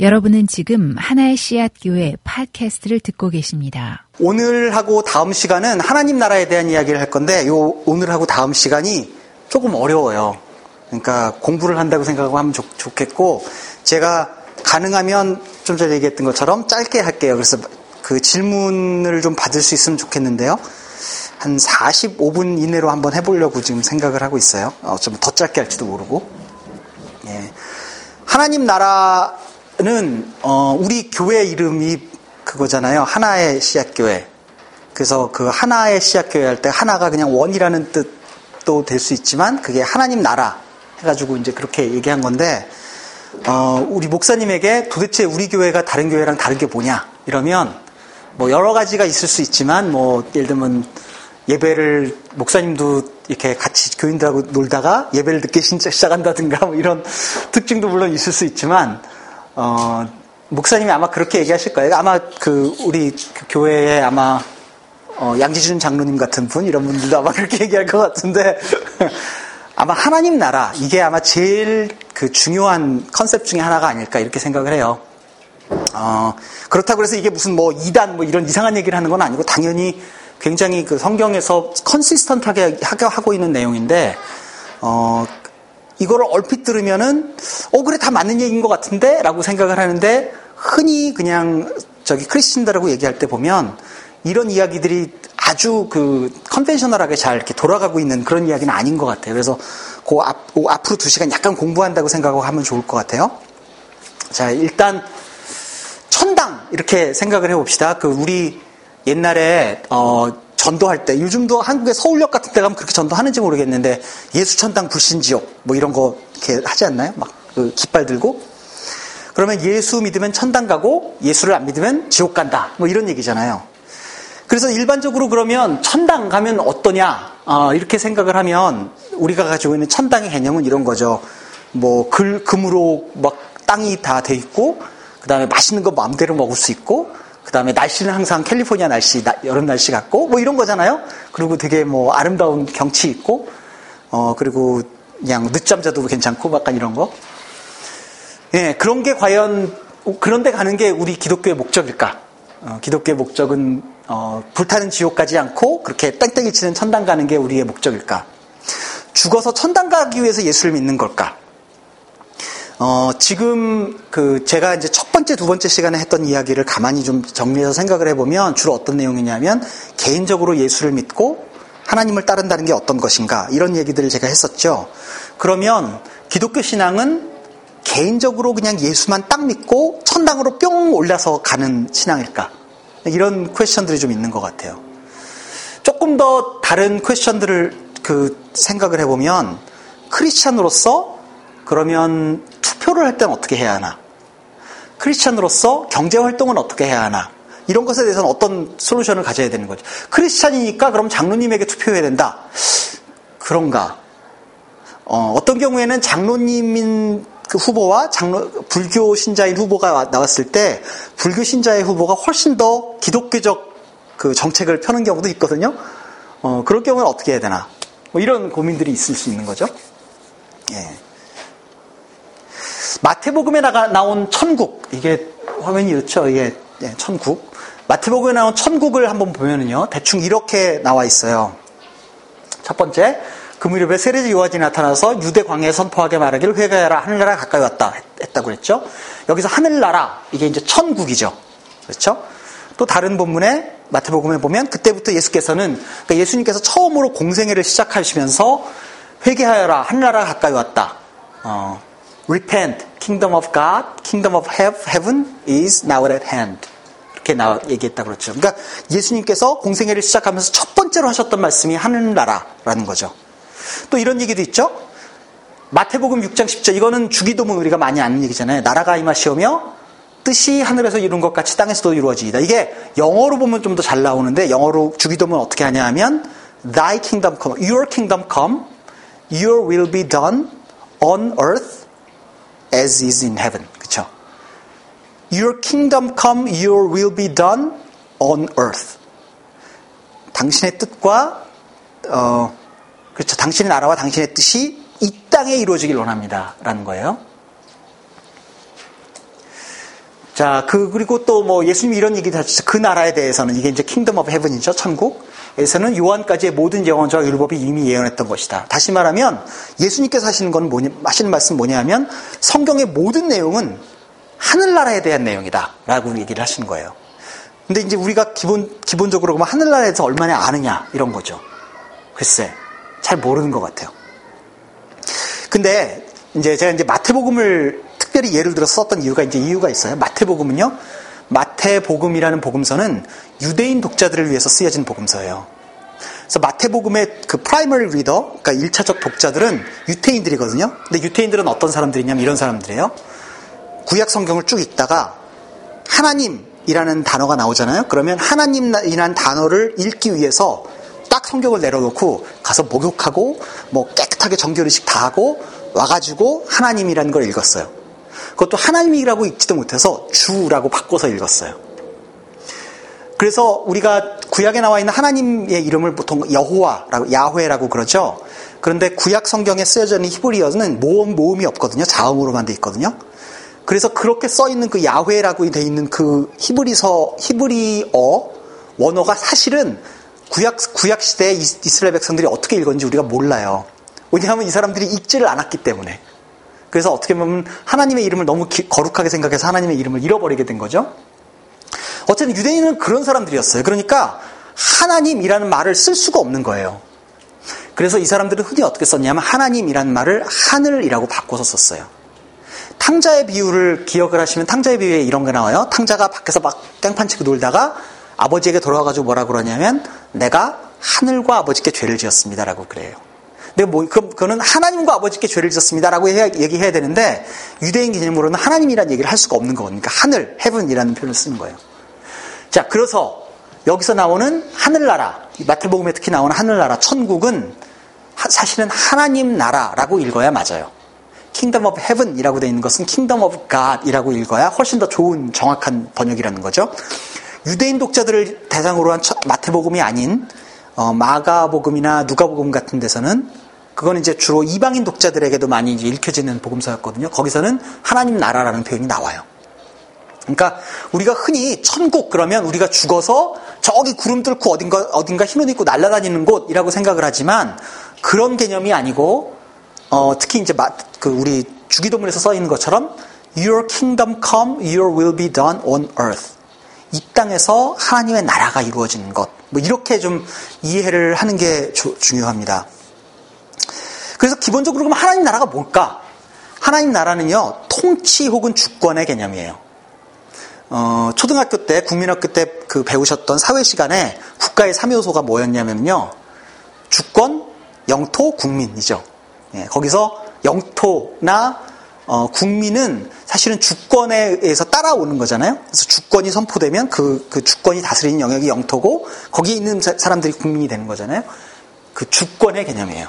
여러분은 지금 하나의 씨앗 교회 팟캐스트를 듣고 계십니다. 오늘하고 다음 시간은 하나님 나라에 대한 이야기를 할 건데 요 오늘하고 다음 시간이 조금 어려워요. 그러니까 공부를 한다고 생각하고 하면 좋, 겠고 제가 가능하면 좀 전에 얘기했던 것처럼 짧게 할게요. 그래서 그 질문을 좀 받을 수 있으면 좋겠는데요. 한 45분 이내로 한번 해보려고 지금 생각을 하고 있어요. 어, 좀 더 짧게 할지도 모르고. 예. 하나님 나라 는 어, 우리 교회 이름이 그거잖아요. 하나의 씨앗교회. 그래서 그 하나의 씨앗교회 할 때 하나가 그냥 원이라는 뜻도 될 수 있지만 그게 하나님 나라 해가지고 이제 그렇게 얘기한 건데 어, 우리 목사님에게 도대체 우리 교회가 다른 교회랑 다른 게 뭐냐 이러면 뭐 여러 가지가 있을 수 있지만 뭐 예를 들면 예배를 목사님도 이렇게 같이 교인들하고 놀다가 예배를 늦게 시작한다든가 뭐 이런 특징도 물론 있을 수 있지만 어, 목사님이 아마 그렇게 얘기하실 거예요. 아마 그 우리 그 교회에 아마 어, 양지준 장로님 같은 분 이런 분들도 아마 그렇게 얘기할 것 같은데 아마 하나님 나라 이게 아마 제일 그 중요한 컨셉 중에 하나가 아닐까 이렇게 생각을 해요. 어, 그렇다고 해서 이게 무슨 뭐 이단 뭐 이런 이상한 얘기를 하는 건 아니고 당연히 굉장히 그 성경에서 컨시스턴트하게 하고 있는 내용인데 어, 이거를 얼핏 들으면은 어 그래 다 맞는 얘기인 것 같은데 라고 생각을 하는데 흔히 그냥 저기 크리스천들하고 얘기할 때 보면 이런 이야기들이 아주 그 컨벤셔널하게 잘 이렇게 돌아가고 있는 그런 이야기는 아닌 것 같아요. 그래서 그 앞, 그 앞으로 두 시간 약간 공부한다고 생각하고 하면 좋을 것 같아요. 자, 일단 천당 이렇게 생각을 해봅시다. 그 우리 옛날에 어 전도할 때 요즘도 한국의 서울역 같은 데 가면 그렇게 전도하는지 모르겠는데 예수천당 불신지옥 뭐 이런 거 이렇게 하지 않나요? 막 그 깃발 들고 그러면 예수 믿으면 천당 가고 예수를 안 믿으면 지옥 간다 뭐 이런 얘기잖아요. 그래서 일반적으로 그러면 천당 가면 어떠냐 어, 이렇게 생각을 하면 우리가 가지고 있는 천당의 개념은 이런 거죠. 뭐 글, 금으로 막 땅이 다 돼 있고 그 다음에 맛있는 거 마음대로 먹을 수 있고 그 다음에 날씨는 항상 캘리포니아 날씨, 나, 여름 날씨 같고, 뭐 이런 거잖아요? 그리고 되게 뭐 아름다운 경치 있고, 어, 그리고 그냥 늦잠 자도 괜찮고, 약간 이런 거. 예, 그런 게 과연, 그런데 가는 게 우리 기독교의 목적일까? 어, 기독교의 목적은, 어, 불타는 지옥 가지 않고, 그렇게 땡땡이 치는 천당 가는 게 우리의 목적일까? 죽어서 천당 가기 위해서 예수를 믿는 걸까? 어, 지금 그 제가 이제 첫 번째, 두 번째 시간에 했던 이야기를 가만히 좀 정리해서 생각을 해보면 주로 어떤 내용이냐면 개인적으로 예수를 믿고 하나님을 따른다는 게 어떤 것인가 이런 얘기들을 제가 했었죠. 그러면 기독교 신앙은 개인적으로 그냥 예수만 딱 믿고 천당으로 뿅 올라서 가는 신앙일까? 이런 퀘션들이 좀 있는 것 같아요. 조금 더 다른 퀘션들을 그 생각을 해보면 크리스찬으로서 그러면 투표를 할 때는 어떻게 해야 하나? 크리스찬으로서 경제 활동은 어떻게 해야 하나? 이런 것에 대해서는 어떤 솔루션을 가져야 되는 거죠. 크리스찬이니까 그럼 장로님에게 투표해야 된다. 그런가? 어, 떤 경우에는 장로님인 그 후보와 장로, 불교 신자인 후보가 나왔을 때 불교 신자의 후보가 훨씬 더 기독교적 그 정책을 펴는 경우도 있거든요. 어, 그럴 경우는 어떻게 해야 되나? 뭐 이런 고민들이 있을 수 있는 거죠. 예. 마태복음에 나온 천국 이게 화면이 이렇죠. 이게 네, 천국. 마태복음에 나온 천국을 한번 보면은요. 대충 이렇게 나와 있어요. 첫 번째, 그 무렵에 세례자 요한이 나타나서 유대 광야에 선포하게 말하기를 회개하라 하늘나라 가까이 왔다 했 다고 그랬죠. 여기서 하늘나라 이게 이제 천국이죠. 그렇죠? 또 다른 본문에 마태복음에 보면 그때부터 예수께서는 그러니까 예수님께서 처음으로 공생애를 시작하시면서 회개하여라 하늘나라 가까이 왔다. 어, repent, kingdom of God, kingdom of heaven is now at hand. 이렇게 나 얘기했다 그렇죠. 그러니까 예수님께서 공생애를 시작하면서 첫 번째로 하셨던 말씀이 하늘나라라는 거죠. 또 이런 얘기도 있죠. 마태복음 6장 10절 이거는 주기도문 우리가 많이 아는 얘기잖아요. 나라가 임하시오며 뜻이 하늘에서 이룬 것 같이 땅에서도 이루어지이다. 이게 영어로 보면 좀 더 잘 나오는데 영어로 주기도문 어떻게 하냐 하면 Thy kingdom come, Your kingdom come, Your will be done on earth as is in heaven. 그쵸? Your kingdom come, your will be done on earth. 당신의 뜻과, 어, 그렇죠. 당신의 나라와 당신의 뜻이 이 땅에 이루어지길 원합니다. 라는 거예요. 자, 그, 그리고 또 뭐 예수님이 이런 얘기도 하셨죠. 그 나라에 대해서는 이게 이제 Kingdom of Heaven이죠. 천국 에서는 요한까지의 모든 예언과 율법이 이미 예언했던 것이다. 다시 말하면 예수님께서 하시는 건 뭐냐, 하시는 말씀 뭐냐 하면 성경의 모든 내용은 하늘나라에 대한 내용이다. 라고 얘기를 하시는 거예요. 근데 이제 우리가 기본, 기본적으로 그러면 하늘나라에서 얼마나 아느냐, 이런 거죠. 글쎄, 잘 모르는 것 같아요. 근데 이제 제가 이제 마태복음을 특별히 예를 들어서 썼던 이유가 이제 이유가 있어요. 마태복음은요. 마태복음이라는 복음서는 유대인 독자들을 위해서 쓰여진 복음서예요. 그래서 마태복음의 그 primary reader, 그러니까 1차적 독자들은 유태인들이거든요. 근데 유태인들은 어떤 사람들이냐면 이런 사람들이에요. 구약 성경을 쭉 읽다가 하나님이라는 단어가 나오잖아요. 그러면 하나님이라는 단어를 읽기 위해서 딱 성경을 내려놓고 가서 목욕하고 뭐 깨끗하게 정결의식 다 하고 와가지고 하나님이라는 걸 읽었어요. 그것도 하나님이라고 읽지도 못해서 주라고 바꿔서 읽었어요. 그래서 우리가 구약에 나와 있는 하나님의 이름을 보통 여호와라고 야훼라고 그러죠. 그런데 구약 성경에 쓰여져 있는 히브리어는 모음 모음이 없거든요. 자음으로만 돼 있거든요. 그래서 그렇게 써 있는 그 야훼라고 돼 있는 그 히브리서 히브리어 원어가 사실은 구약 구약 시대 이스라엘 백성들이 어떻게 읽었는지 우리가 몰라요. 왜냐하면 이 사람들이 읽지를 않았기 때문에. 그래서 어떻게 보면 하나님의 이름을 너무 기, 거룩하게 생각해서 하나님의 이름을 잃어버리게 된 거죠. 어쨌든 유대인은 그런 사람들이었어요. 그러니까 하나님이라는 말을 쓸 수가 없는 거예요. 그래서 이 사람들은 흔히 어떻게 썼냐면 하나님이라는 말을 하늘이라고 바꿔서 썼어요. 탕자의 비유를 기억을 하시면 탕자의 비유에 이런 게 나와요. 탕자가 밖에서 막 땡판 치고 놀다가 아버지에게 돌아와가지고 뭐라 그러냐면 내가 하늘과 아버지께 죄를 지었습니다라고 그래요. 근데 뭐, 그, 그거는 하나님과 아버지께 죄를 지었습니다라고 해야, 얘기해야 되는데, 유대인 개념으로는 하나님이라는 얘기를 할 수가 없는 거니까, 하늘, 헤븐이라는 표현을 쓰는 거예요. 자, 그래서 여기서 나오는 하늘나라, 마태복음에 특히 나오는 하늘나라, 천국은 사실은 하나님 나라라고 읽어야 맞아요. Kingdom of Heaven이라고 되어 있는 것은 Kingdom of God이라고 읽어야 훨씬 더 좋은 정확한 번역이라는 거죠. 유대인 독자들을 대상으로 한 마태복음이 아닌 어, 마가복음이나 누가복음 같은 데서는 그건 이제 주로 이방인 독자들에게도 많이 읽혀지는 복음서였거든요. 거기서는 하나님 나라라는 표현이 나와요. 그러니까 우리가 흔히 천국 그러면 우리가 죽어서 저기 구름 뚫고 어딘가 어딘가 흰옷 입고 날아다니는 곳이라고 생각을 하지만 그런 개념이 아니고 어, 특히 이제 마, 그 우리 주기도문에서 써 있는 것처럼 Your kingdom come, Your will be done on earth. 이 땅에서 하나님의 나라가 이루어지는 것. 뭐 이렇게 좀 이해를 하는 게 조, 중요합니다. 그래서 기본적으로 그럼 하나님 나라가 뭘까? 하나님 나라는요, 통치 혹은 주권의 개념이에요. 어, 초등학교 때, 국민학교 때 그 배우셨던 사회 시간에 국가의 3요소가 뭐였냐면요. 주권, 영토, 국민이죠. 예, 거기서 영토나 어, 국민은 사실은 주권에 의해서 따라오는 거잖아요. 그래서 주권이 선포되면 그, 그 주권이 다스리는 영역이 영토고 거기에 있는 사람들이 국민이 되는 거잖아요. 그 주권의 개념이에요.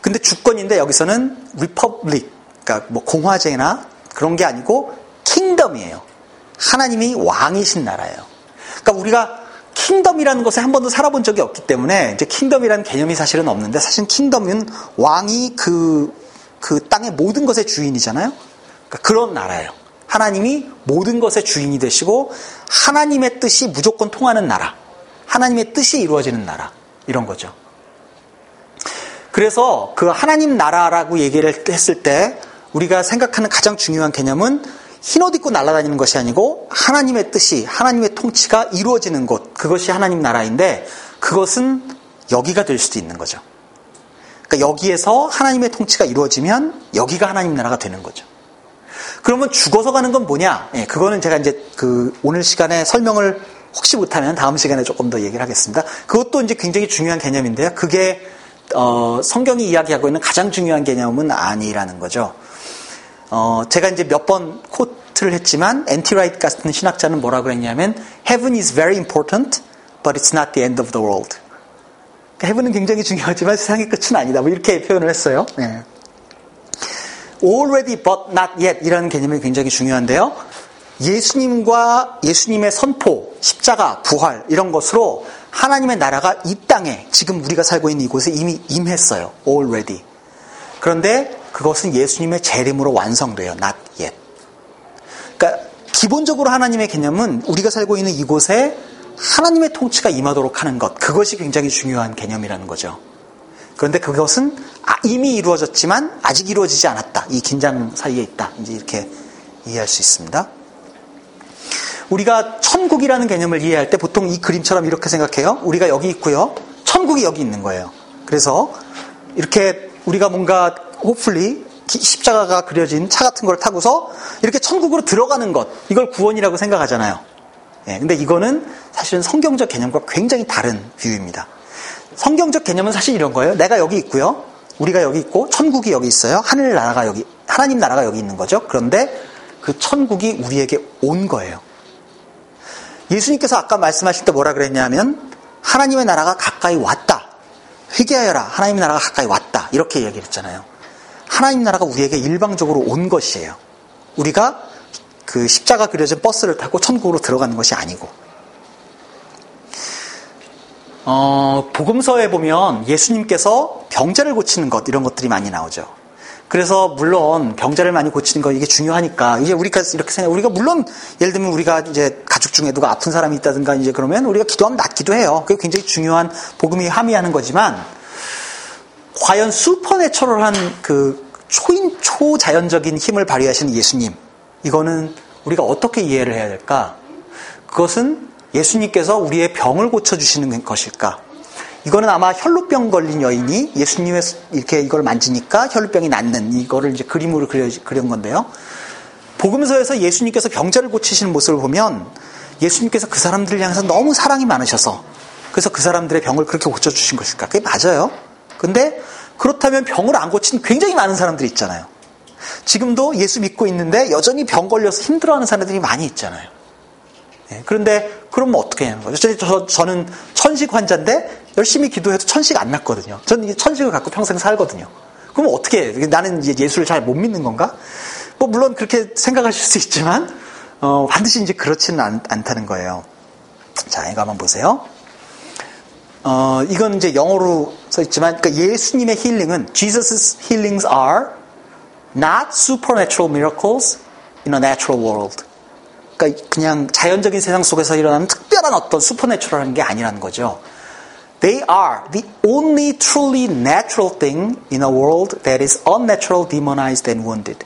근데 주권인데 여기서는 republic, 그러니까 뭐 공화제나 그런 게 아니고 킹덤이에요. 하나님이 왕이신 나라예요. 그러니까 우리가 킹덤이라는 것에 한 번도 살아본 적이 없기 때문에 이제 킹덤이라는 개념이 사실은 없는데 사실 킹덤은 왕이 그, 그 땅의 모든 것의 주인이잖아요. 그러니까 그런 나라예요. 하나님이 모든 것의 주인이 되시고 하나님의 뜻이 무조건 통하는 나라. 하나님의 뜻이 이루어지는 나라. 이런 거죠. 그래서 그 하나님 나라라고 얘기를 했을 때 우리가 생각하는 가장 중요한 개념은 흰옷 입고 날아다니는 것이 아니고 하나님의 뜻이 하나님의 통치가 이루어지는 곳 그것이 하나님 나라인데 그것은 여기가 될 수도 있는 거죠. 그러니까 여기에서 하나님의 통치가 이루어지면 여기가 하나님 나라가 되는 거죠. 그러면 죽어서 가는 건 뭐냐? 예, 그거는 제가 이제 그 오늘 시간에 설명을 혹시 못하면 다음 시간에 조금 더 얘기를 하겠습니다. 그것도 이제 굉장히 중요한 개념인데요. 그게 어, 성경이 이야기하고 있는 가장 중요한 개념은 아니라는 거죠. 어, 제가 이제 몇 번 quote를 했지만 N.T. Wright 같은 신학자는 뭐라고 그랬냐면 Heaven is very important, but it's not the end of the world. 그러니까 Heaven은 굉장히 중요하지만 세상의 끝은 아니다. 뭐 이렇게 표현을 했어요. 네. Already but not yet 이라는 개념이 굉장히 중요한데요. 예수님과 예수님의 선포, 십자가, 부활 이런 것으로 하나님의 나라가 이 땅에 지금 우리가 살고 있는 이곳에 이미 임했어요. already. 그런데 그것은 예수님의 재림으로 완성돼요. not yet. 그러니까 기본적으로 하나님의 개념은 우리가 살고 있는 이곳에 하나님의 통치가 임하도록 하는 것, 그것이 굉장히 중요한 개념이라는 거죠. 그런데 그것은 아, 이미 이루어졌지만 아직 이루어지지 않았다. 이 긴장 사이에 있다. 이제 이렇게 이해할 수 있습니다. 우리가 천국이라는 개념을 이해할 때 보통 이 그림처럼 이렇게 생각해요. 우리가 여기 있고요. 천국이 여기 있는 거예요. 그래서 이렇게 우리가 뭔가 hopefully 십자가가 그려진 차 같은 걸 타고서 이렇게 천국으로 들어가는 것 이걸 구원이라고 생각하잖아요. 예, 근데 이거는 사실은 성경적 개념과 굉장히 다른 view입니다. 성경적 개념은 사실 이런 거예요. 내가 여기 있고요. 우리가 여기 있고 천국이 여기 있어요. 하늘 나라가 여기 하나님 나라가 여기 있는 거죠. 그런데 그 천국이 우리에게 온 거예요. 예수님께서 아까 말씀하실 때 뭐라 그랬냐면 하나님의 나라가 가까이 왔다. 회개하여라. 하나님의 나라가 가까이 왔다. 이렇게 얘기를 했잖아요. 하나님 나라가 우리에게 일방적으로 온 것이에요. 우리가 그 십자가 그려진 버스를 타고 천국으로 들어가는 것이 아니고. 어, 복음서에 보면 예수님께서 병자를 고치는 것 이런 것들이 많이 나오죠. 그래서 물론 병자를 많이 고치는 거 이게 중요하니까 이제 우리가 이렇게 생각 우리가 물론 예를 들면 우리가 이제 가족 중에 누가 아픈 사람이 있다든가 이제 그러면 우리가 기도하면 낫기도 해요. 그게 굉장히 중요한 복음이 함의하는 거지만 과연 슈퍼내처럴한 그 초인 초자연적인 힘을 발휘하시는 예수님 이거는 우리가 어떻게 이해를 해야 될까? 그것은 예수님께서 우리의 병을 고쳐 주시는 것일까? 이거는 아마 혈루병 걸린 여인이 예수님의 이렇게 이걸 만지니까 혈루병이 낫는 이거를 이제 그림으로 그려, 그린 건데요. 복음서에서 예수님께서 병자를 고치시는 모습을 보면 예수님께서 그 사람들을 향해서 너무 사랑이 많으셔서 그래서 그 사람들의 병을 그렇게 고쳐주신 것일까? 그게 맞아요. 근데 그렇다면 병을 안 고친 굉장히 많은 사람들이 있잖아요. 지금도 예수 믿고 있는데 여전히 병 걸려서 힘들어하는 사람들이 많이 있잖아요. 네, 그런데 그럼 뭐 어떻게 하는 거죠? 저, 저 는 천식 환자인데 열심히 기도해도 천식 안 났거든요. 저는 천식을 갖고 평생 살거든요. 그럼 어떻게 해? 나는 예수를 잘 못 믿는 건가? 뭐 물론 그렇게 생각하실 수 있지만 어, 반드시 이제 그렇지는 않, 않다는 거예요. 자, 이거 한번 보세요. 어, 이건 이제 영어로 써 있지만 그러니까 예수님의 힐링은 Jesus' healings are not supernatural miracles in a natural world. 그러니까 그냥 자연적인 세상 속에서 일어나는 특별한 어떤 슈퍼내추럴한 게 아니라는 거죠. They are the only truly natural thing in a world that is unnatural, demonized, and wounded.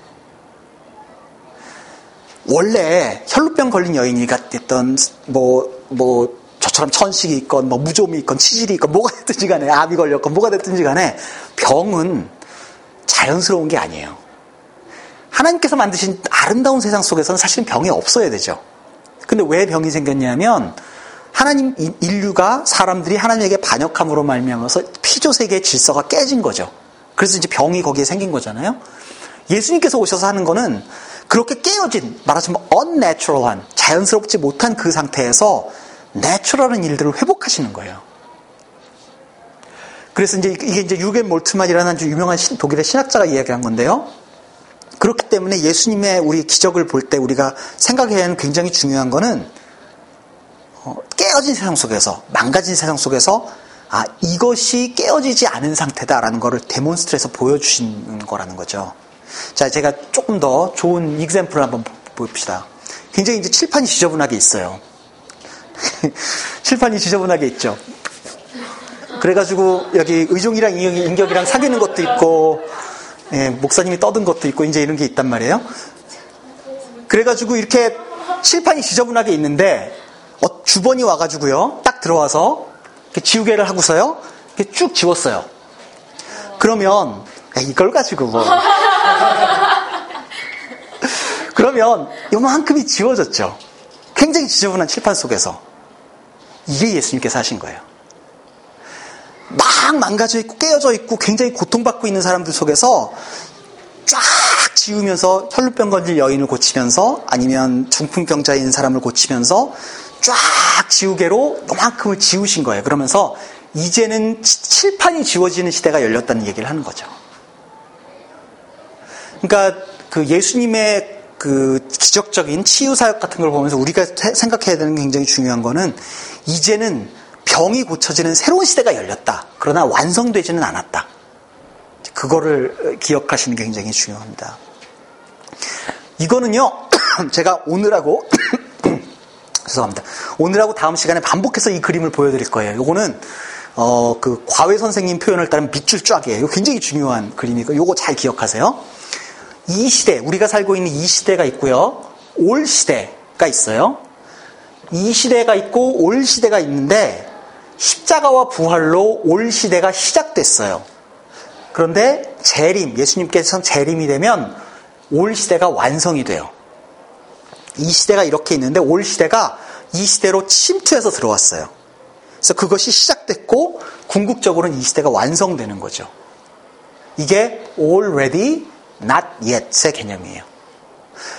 원래 혈루병 걸린 여인이가 됐던 뭐, 뭐, 저처럼 천식이 있건, 뭐, 무좀이 있건, 치질이 있건, 뭐가 됐든지 간에, 암이 걸렸건, 뭐가 됐든지 간에, 병은 자연스러운 게 아니에요. 하나님께서 만드신 아름다운 세상 속에서는 사실은 병이 없어야 되죠. 근데 왜 병이 생겼냐면, 하나님 인류가 사람들이 하나님에게 반역함으로 말미암아서 피조 세계의 질서가 깨진 거죠. 그래서 이제 병이 거기에 생긴 거잖아요. 예수님께서 오셔서 하는 거는 그렇게 깨어진 말하자면 unnatural한 자연스럽지 못한 그 상태에서 내추럴한 일들을 회복하시는 거예요. 그래서 이제 이게 이제 유겐 몰트만이라는 아주 유명한 독일의 신학자가 이야기한 건데요. 그렇기 때문에 예수님의 우리 기적을 볼 때 우리가 생각해야 하는 굉장히 중요한 거는 어, 깨어진 세상 속에서 망가진 세상 속에서 아 이것이 깨어지지 않은 상태다라는 것을 데몬스트레해서 보여주시는 거라는 거죠. 자 제가 조금 더 좋은 이그샘플을 한번 봅시다. 굉장히 이제 칠판이 지저분하게 있어요. 칠판이 지저분하게 있죠. 그래가지고 여기 의종이랑 인격이랑 사귀는 것도 있고 예, 목사님이 떠든 것도 있고 이제 이런 게 있단 말이에요. 그래가지고 이렇게 칠판이 지저분하게 있는데 어, 주번이 와가지고요. 딱 들어와서 지우개를 하고서요. 이렇게 쭉 지웠어요. 그러면 야, 이걸 가지고 뭐. 그러면 요만큼이 지워졌죠. 굉장히 지저분한 칠판 속에서. 이게 예수님께서 하신 거예요. 막 망가져 있고 깨어져 있고 굉장히 고통받고 있는 사람들 속에서 쫙 지우면서 혈루병 걸린 여인을 고치면서 아니면 중풍병자인 사람을 고치면서 쫙 지우개로 요만큼을 지우신 거예요. 그러면서 이제는 칠판이 지워지는 시대가 열렸다는 얘기를 하는 거죠. 그러니까 그 예수님의 그 기적적인 치유 사역 같은 걸 보면서 우리가 생각해야 되는 굉장히 중요한 거는 이제는 병이 고쳐지는 새로운 시대가 열렸다. 그러나 완성되지는 않았다. 그거를 기억하시는 게 굉장히 중요합니다. 이거는요, 제가 오늘하고 죄송합니다. 오늘하고 다음 시간에 반복해서 이 그림을 보여드릴 거예요. 요거는 어, 그 과외 선생님 표현을 따르면 밑줄 쫙이에요. 이거 굉장히 중요한 그림이고 요거 잘 기억하세요. 이 시대, 우리가 살고 있는 이 시대가 있고요. 올 시대가 있어요. 이 시대가 있고 올 시대가 있는데 십자가와 부활로 올 시대가 시작됐어요. 그런데 재림, 예수님께서 재림이 되면 올 시대가 완성이 돼요. 이 시대가 이렇게 있는데 올 시대가 이 시대로 침투해서 들어왔어요. 그래서 그것이 시작됐고 궁극적으로는 이 시대가 완성되는 거죠. 이게 already, not yet의 개념이에요.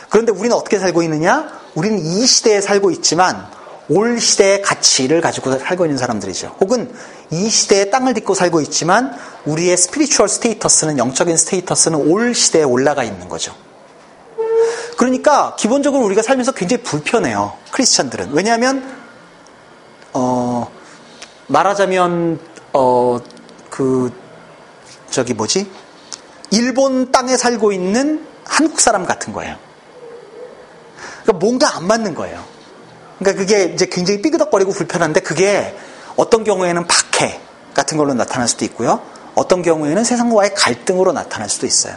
그런데 우리는 어떻게 살고 있느냐? 우리는 이 시대에 살고 있지만 올 시대의 가치를 가지고 살고 있는 사람들이죠. 혹은 이 시대에 땅을 딛고 살고 있지만 우리의 spiritual status는 영적인 status는 올 시대에 올라가 있는 거죠. 그러니까 기본적으로 우리가 살면서 굉장히 불편해요. 크리스천들은. 왜냐하면 어 말하자면 어 그 저기 뭐지? 일본 땅에 살고 있는 한국 사람 같은 거예요. 그러니까 뭔가 안 맞는 거예요. 그러니까 그게 이제 굉장히 삐그덕거리고 불편한데 그게 어떤 경우에는 박해 같은 걸로 나타날 수도 있고요. 어떤 경우에는 세상과의 갈등으로 나타날 수도 있어요.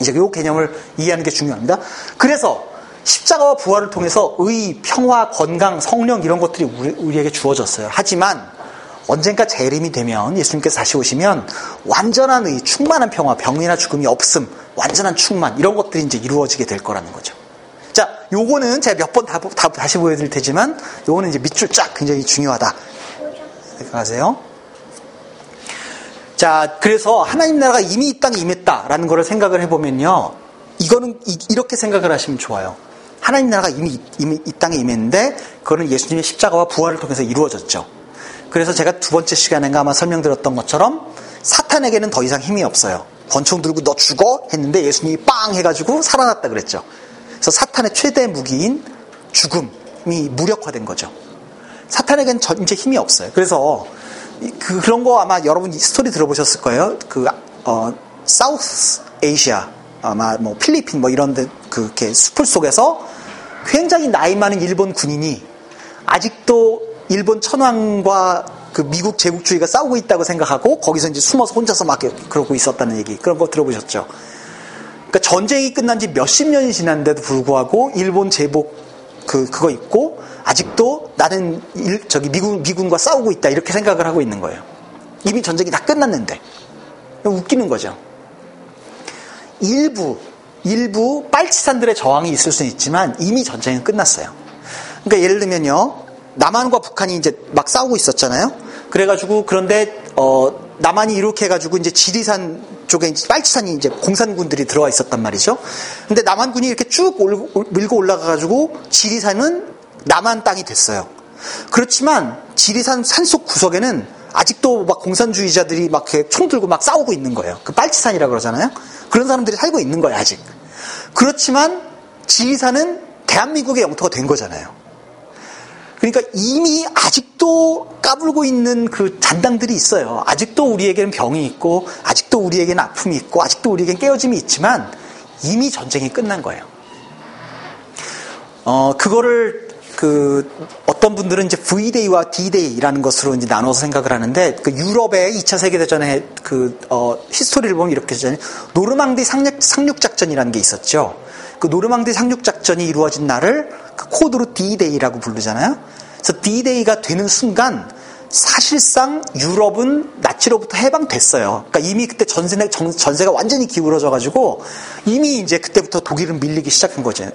이제 이 개념을 이해하는 게 중요합니다. 그래서 십자가와 부활을 통해서 의, 평화, 건강, 성령 이런 것들이 우리, 에게 주어졌어요. 하지만 언젠가 재림이 되면 예수님께서 다시 오시면 완전한 의, 충만한 평화, 병이나 죽음이 없음, 완전한 충만 이런 것들이 이제 이루어지게 될 거라는 거죠. 자, 요거는 제가 몇 번 다시 보여드릴 테지만 요거는 이제 밑줄 쫙 굉장히 중요하다. 생각하세요? 자, 그래서 하나님 나라가 이미 이 땅에 임했다라는 것을 생각을 해보면요. 이거는 이, 렇게 생각을 하시면 좋아요. 하나님 나라가 이미, 이미 이 땅에 임했는데 그거는 예수님의 십자가와 부활을 통해서 이루어졌죠. 그래서 제가 두 번째 시간에 아마 설명드렸던 것처럼 사탄에게는 더 이상 힘이 없어요. 권총 들고 너 죽어 했는데 예수님이 빵 해가지고 살아났다 그랬죠. 그래서 사탄의 최대 무기인 죽음이 무력화된 거죠. 사탄에게는 이제 힘이 없어요. 그래서 그, 그런 거 아마 여러분 스토리 들어보셨을 거예요. 그, 어, 사우스 에이시아, 아마 뭐 필리핀 뭐 이런 데, 그렇게 숲을 속에서 굉장히 나이 많은 일본 군인이 아직도 일본 천황과 그 미국 제국주의가 싸우고 있다고 생각하고 거기서 이제 숨어서 혼자서 막 그러고 있었다는 얘기 그런 거 들어보셨죠? 그러니까 전쟁이 끝난 지 몇십 년이 지났는데도 불구하고 일본 제복 그 그거 있고 아직도 나는 일, 저기 미군, 미군과 싸우고 있다 이렇게 생각을 하고 있는 거예요. 이미 전쟁이 다 끝났는데 웃기는 거죠. 일부 일부 빨치산들의 저항이 있을 수는 있지만 이미 전쟁은 끝났어요. 그러니까 예를 들면요. 남한과 북한이 이제 막 싸우고 있었잖아요. 그래가지고 그런데 어 남한이 이렇게 해가지고 이제 지리산 쪽에 이제 빨치산이 이제 공산군들이 들어와 있었단 말이죠. 근데 남한군이 이렇게 쭉 올, 밀고 올라가가지고 지리산은 남한 땅이 됐어요. 그렇지만 지리산 산속 구석에는 아직도 막 공산주의자들이 막 총 들고 막 싸우고 있는 거예요. 그 빨치산이라 그러잖아요. 그런 사람들이 살고 있는 거예요, 아직. 그렇지만 지리산은 대한민국의 영토가 된 거잖아요. 그러니까 이미 아직도 까불고 있는 그 잔당들이 있어요. 아직도 우리에게는 병이 있고, 아직도 우리에게는 아픔이 있고, 아직도 우리에게는 깨어짐이 있지만, 이미 전쟁이 끝난 거예요. 어, 그거를 그 어떤 분들은 이제 V-Day와 D-Day라는 것으로 이제 나눠서 생각을 하는데 그 유럽의 2차 세계 대전의 그 어, history를 보면 이렇게 되잖아요. 노르망디 상륙, 상륙 작전이라는 게 있었죠. 그 노르망디 상륙 작전이 이루어진 날을 그 코드로 D-Day라고 부르잖아요. 그래서 D-Day가 되는 순간 사실상 유럽은 나치로부터 해방됐어요. 그러니까 이미 그때 전세, 전세가 완전히 기울어져가지고 이미 이제 그때부터 독일은 밀리기 시작한 거죠.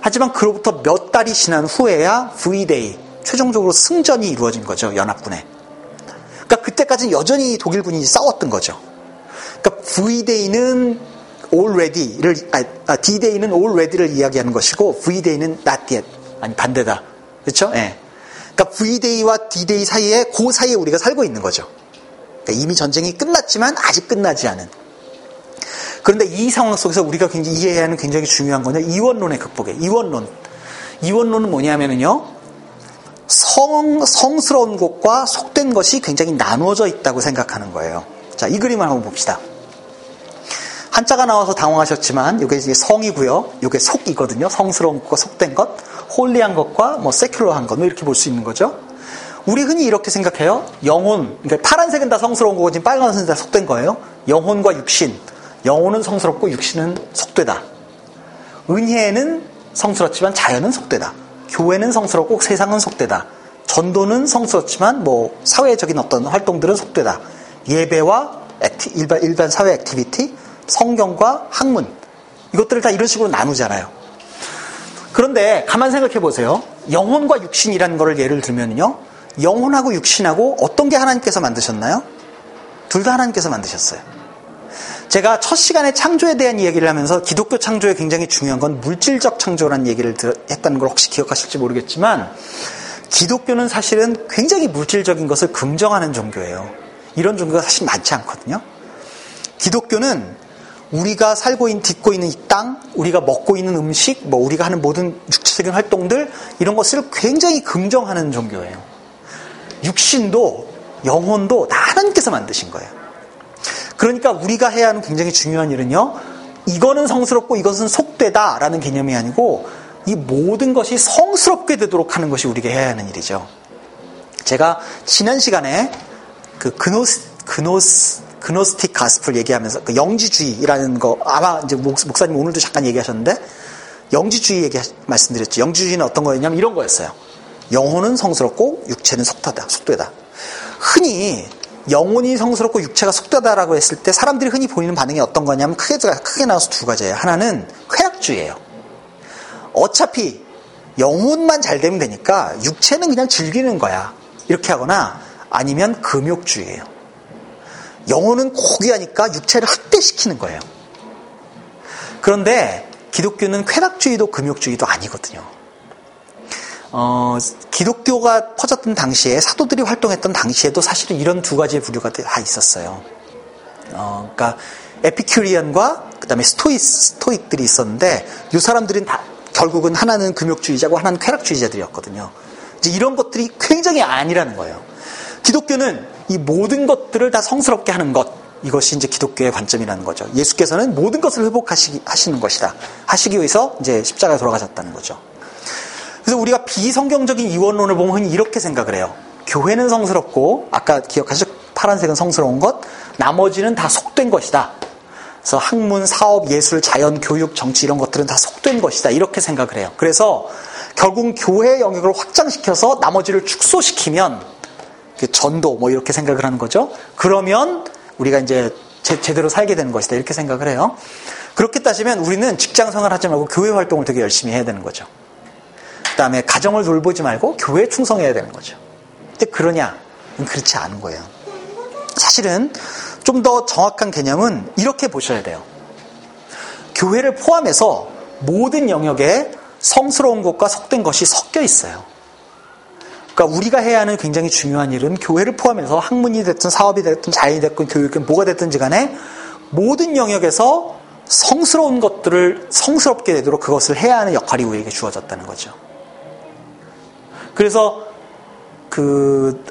하지만 그로부터 몇 달이 지난 후에야 V-Day, 최종적으로 승전이 이루어진 거죠. 연합군에. 그러니까 그때까지는 여전히 독일군이 싸웠던 거죠. 그러니까 V-Day는 already를, 아, D-Day는 already를 이야기하는 것이고 V-Day는 not yet. 아니, 반대다. 그렇죠? 예. 네. 그러니까 V-Day와 D-Day 사이에 그 사이에 우리가 살고 있는 거죠. 그러니까 이미 전쟁이 끝났지만 아직 끝나지 않은. 그런데 이 상황 속에서 우리가 굉장히 이해해야 하는 굉장히 중요한 거냐 이원론의 극복에 이원론. 이원론은 뭐냐면은요. 성, 성스러운 것과 속된 것이 굉장히 나누어져 있다고 생각하는 거예요. 자, 이 그림을 한번 봅시다. 한자가 나와서 당황하셨지만 이게 성이고요. 이게 속이거든요. 성스러운 것과 속된 것, 홀리한 것과 뭐 세큘러한 것, 뭐 이렇게 볼 수 있는 거죠. 우리 흔히 이렇게 생각해요. 영혼, 그러니까 파란색은 다 성스러운 거고 지금 빨간색은 다 속된 거예요. 영혼과 육신, 영혼은 성스럽고 육신은 속되다. 은혜는 성스럽지만 자연은 속되다. 교회는 성스럽고 세상은 속되다. 전도는 성스럽지만 뭐 사회적인 어떤 활동들은 속되다. 예배와 acti, 일반, 일반 사회 activity, 성경과 학문 이것들을 다 이런 식으로 나누잖아요. 그런데 가만 생각해 보세요. 영혼과 육신이라는 것을 예를 들면요. 영혼하고 육신하고 어떤 게 하나님께서 만드셨나요? 둘 다 하나님께서 만드셨어요. 제가 첫 시간에 창조에 대한 이야기를 하면서 기독교 창조에 굉장히 중요한 건 물질적 창조라는 얘기를 했다는 걸 혹시 기억하실지 모르겠지만 기독교는 사실은 굉장히 물질적인 것을 긍정하는 종교예요. 이런 종교가 사실 많지 않거든요. 기독교는 우리가 살고 있는, 딛고 있는 이 땅, 우리가 먹고 있는 음식, 뭐 우리가 하는 모든 육체적인 활동들, 이런 것을 굉장히 긍정하는 종교예요. 육신도, 영혼도 다 하나님께서 만드신 거예요. 그러니까 우리가 해야 하는 굉장히 중요한 일은요, 이거는 성스럽고 이것은 속되다라는 개념이 아니고, 이 모든 것이 성스럽게 되도록 하는 것이 우리가 해야 하는 일이죠. 제가 지난 시간에 그 그노스, 그노스, 그노스틱 가스플 얘기하면서 그 영지주의라는 거 아마 이제 목사님 오늘도 잠깐 얘기하셨는데 영지주의 얘기 말씀드렸죠. 영지주의는 어떤 거였냐면 이런 거였어요. 영혼은 성스럽고 육체는 속되다. 속되다. 흔히 영혼이 성스럽고 육체가 속되다라고 했을 때 사람들이 흔히 보이는 반응이 어떤 거냐면 크게 크게 나와서 두 가지예요. 하나는 쾌락주의예요. 어차피 영혼만 잘 되면 되니까 육체는 그냥 즐기는 거야. 이렇게 하거나 아니면 금욕주의예요. 영혼은 고귀하니까 육체를 학대시키는 거예요. 그런데 기독교는 쾌락주의도 금욕주의도 아니거든요. 어, 기독교가 퍼졌던 당시에 사도들이 활동했던 당시에도 사실은 이런 두 가지의 부류가 다 있었어요. 어, 그러니까 에피큐리언과 그다음에 스토이 스토익들이 있었는데 이 사람들은 다 결국은 하나는 금욕주의자고 하나는 쾌락주의자들이었거든요. 이제 이런 것들이 굉장히 아니라는 거예요. 기독교는 이 모든 것들을 다 성스럽게 하는 것 이것이 이제 기독교의 관점이라는 거죠. 예수께서는 모든 것을 회복하시기 하시는 것이다. 하시기 위해서 이제 십자가에 돌아가셨다는 거죠. 그래서 우리가 비성경적인 이원론을 보면 이렇게 생각을 해요. 교회는 성스럽고 아까 기억하시죠? 파란색은 성스러운 것, 나머지는 다 속된 것이다. 그래서 학문, 사업, 예술, 자연, 교육, 정치 이런 것들은 다 속된 것이다. 이렇게 생각을 해요. 그래서 결국 교회의 영역을 확장시켜서 나머지를 축소시키면 그 전도 뭐 이렇게 생각을 하는 거죠. 그러면 우리가 이제 제, 제대로 살게 되는 것이다 이렇게 생각을 해요. 그렇게 따지면 우리는 직장 생활 하지 말고 교회 활동을 되게 열심히 해야 되는 거죠. 그 다음에 가정을 돌보지 말고 교회에 충성해야 되는 거죠. 근데 그러냐? 그렇지 않은 거예요. 사실은 좀 더 정확한 개념은 이렇게 보셔야 돼요. 교회를 포함해서 모든 영역에 성스러운 것과 속된 것이 섞여 있어요. 그러니까 우리가 해야 하는 굉장히 중요한 일은 교회를 포함해서 학문이 됐든 사업이 됐든 자연이 됐든 교육이 뭐가 됐든지 간에 모든 영역에서 성스러운 것들을 성스럽게 되도록 그것을 해야 하는 역할이 우리에게 주어졌다는 거죠. 그래서 그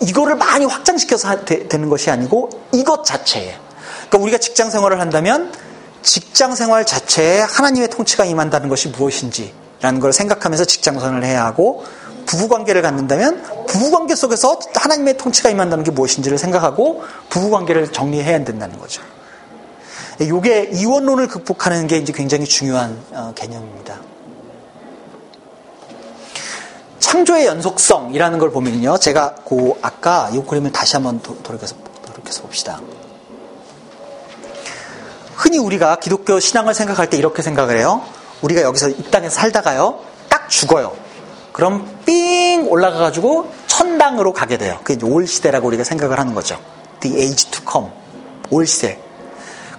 이거를 많이 확장시켜서 되, 는 것이 아니고 이것 자체에 그러니까 우리가 직장 생활을 한다면 직장 생활 자체에 하나님의 통치가 임한다는 것이 무엇인지라는 걸 생각하면서 직장 생활을 해야 하고 부부관계를 갖는다면 부부관계 속에서 하나님의 통치가 임한다는 게 무엇인지를 생각하고 부부관계를 정리해야 된다는 거죠. 이게 이원론을 극복하는 게 이제 굉장히 중요한 어, 개념입니다. 창조의 연속성이라는 걸 보면요. 제가 그 아까 이 그림을 다시 한번 돌이켜서, 돌이켜서 봅시다. 흔히 우리가 기독교 신앙을 생각할 때 이렇게 생각을 해요. 우리가 여기서 이 땅에서 살다가요. 딱 죽어요. 그럼 삥 올라가가지고 천당으로 가게 돼요. 그게 올 시대라고 우리가 생각을 하는 거죠. The age to come. 올 시대.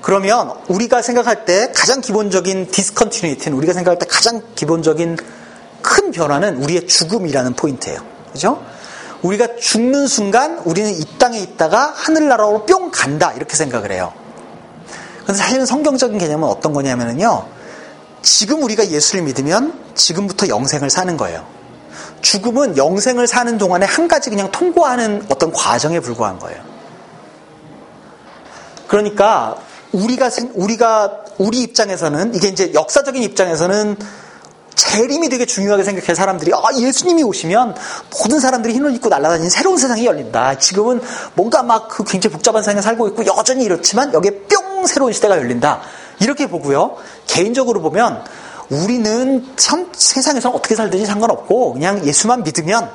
그러면 우리가 생각할 때 가장 기본적인 디스컨티뉴이티는 우리가 생각할 때 가장 기본적인 큰 변화는 우리의 죽음이라는 포인트예요. 그죠? 우리가 죽는 순간 우리는 이 땅에 있다가 하늘나라로 뿅 간다 이렇게 생각을 해요. 근데 사실은 성경적인 개념은 어떤 거냐면요. 지금 우리가 예수를 믿으면 지금부터 영생을 사는 거예요. 죽음은 영생을 사는 동안에 한 가지 그냥 통과하는 어떤 과정에 불과한 거예요. 그러니까 우리가 우리가 우리 입장에서는 이게 이제 역사적인 입장에서는 재림이 되게 중요하게 생각해 사람들이 아 예수님이 오시면 모든 사람들이 흰옷 입고 날아다니는 새로운 세상이 열린다. 지금은 뭔가 막 그 굉장히 복잡한 세상에 살고 있고 여전히 이렇지만 여기에 뿅 새로운 시대가 열린다. 이렇게 보고요. 개인적으로 보면 우리는 참 세상에서 어떻게 살든지 상관없고 그냥 예수만 믿으면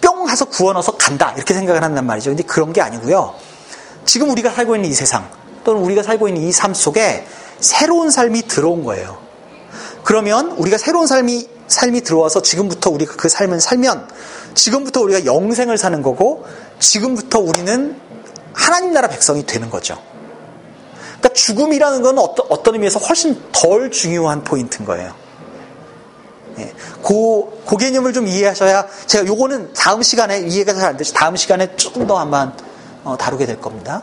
뿅 해서 구원 얻어서 간다. 이렇게 생각을 한단 말이죠. 근데 그런 게 아니고요. 지금 우리가 살고 있는 이 세상 또는 우리가 살고 있는 이 삶 속에 새로운 삶이 들어온 거예요. 그러면 우리가 새로운 삶이 삶이 들어와서 지금부터 우리가 그 삶을 살면 지금부터 우리가 영생을 사는 거고 지금부터 우리는 하나님 나라 백성이 되는 거죠. 그러니까 죽음이라는 건 어떤, 어떤 의미에서 훨씬 덜 중요한 포인트인 거예요. 예. 그, 그 개념을 좀 이해하셔야 제가 요거는 다음 시간에 이해가 잘 안 되시 다음 시간에 조금 더 한번 어, 다루게 될 겁니다.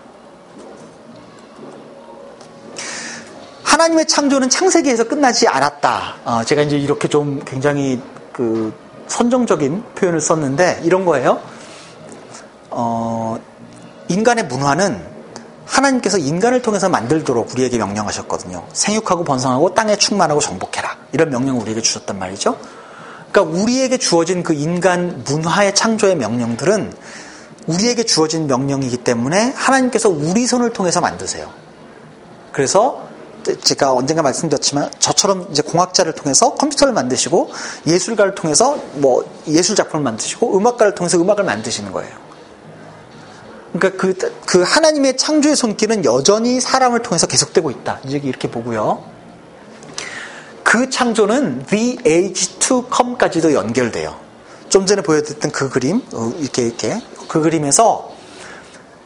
하나님의 창조는 창세기에서 끝나지 않았다. 어, 제가 이제 이렇게 좀 굉장히 그 선정적인 표현을 썼는데 이런 거예요. 어, 인간의 문화는 하나님께서 인간을 통해서 만들도록 우리에게 명령하셨거든요. 생육하고 번성하고 땅에 충만하고 정복해라. 이런 명령을 우리에게 주셨단 말이죠. 그러니까 우리에게 주어진 그 인간 문화의 창조의 명령들은 우리에게 주어진 명령이기 때문에 하나님께서 우리 손을 통해서 만드세요. 그래서 제가 언젠가 말씀드렸지만 저처럼 이제 공학자를 통해서 컴퓨터를 만드시고 예술가를 통해서 뭐 예술 작품을 만드시고 음악가를 통해서 음악을 만드시는 거예요. 그러니까 그, 그 하나님의 창조의 손길은 여전히 사람을 통해서 계속되고 있다. 이제 이렇게 보고요. 그 창조는 The Age to Come까지도 연결돼요. 좀 전에 보여드렸던 그 그림, 어, 이렇게 이렇게 그 그림에서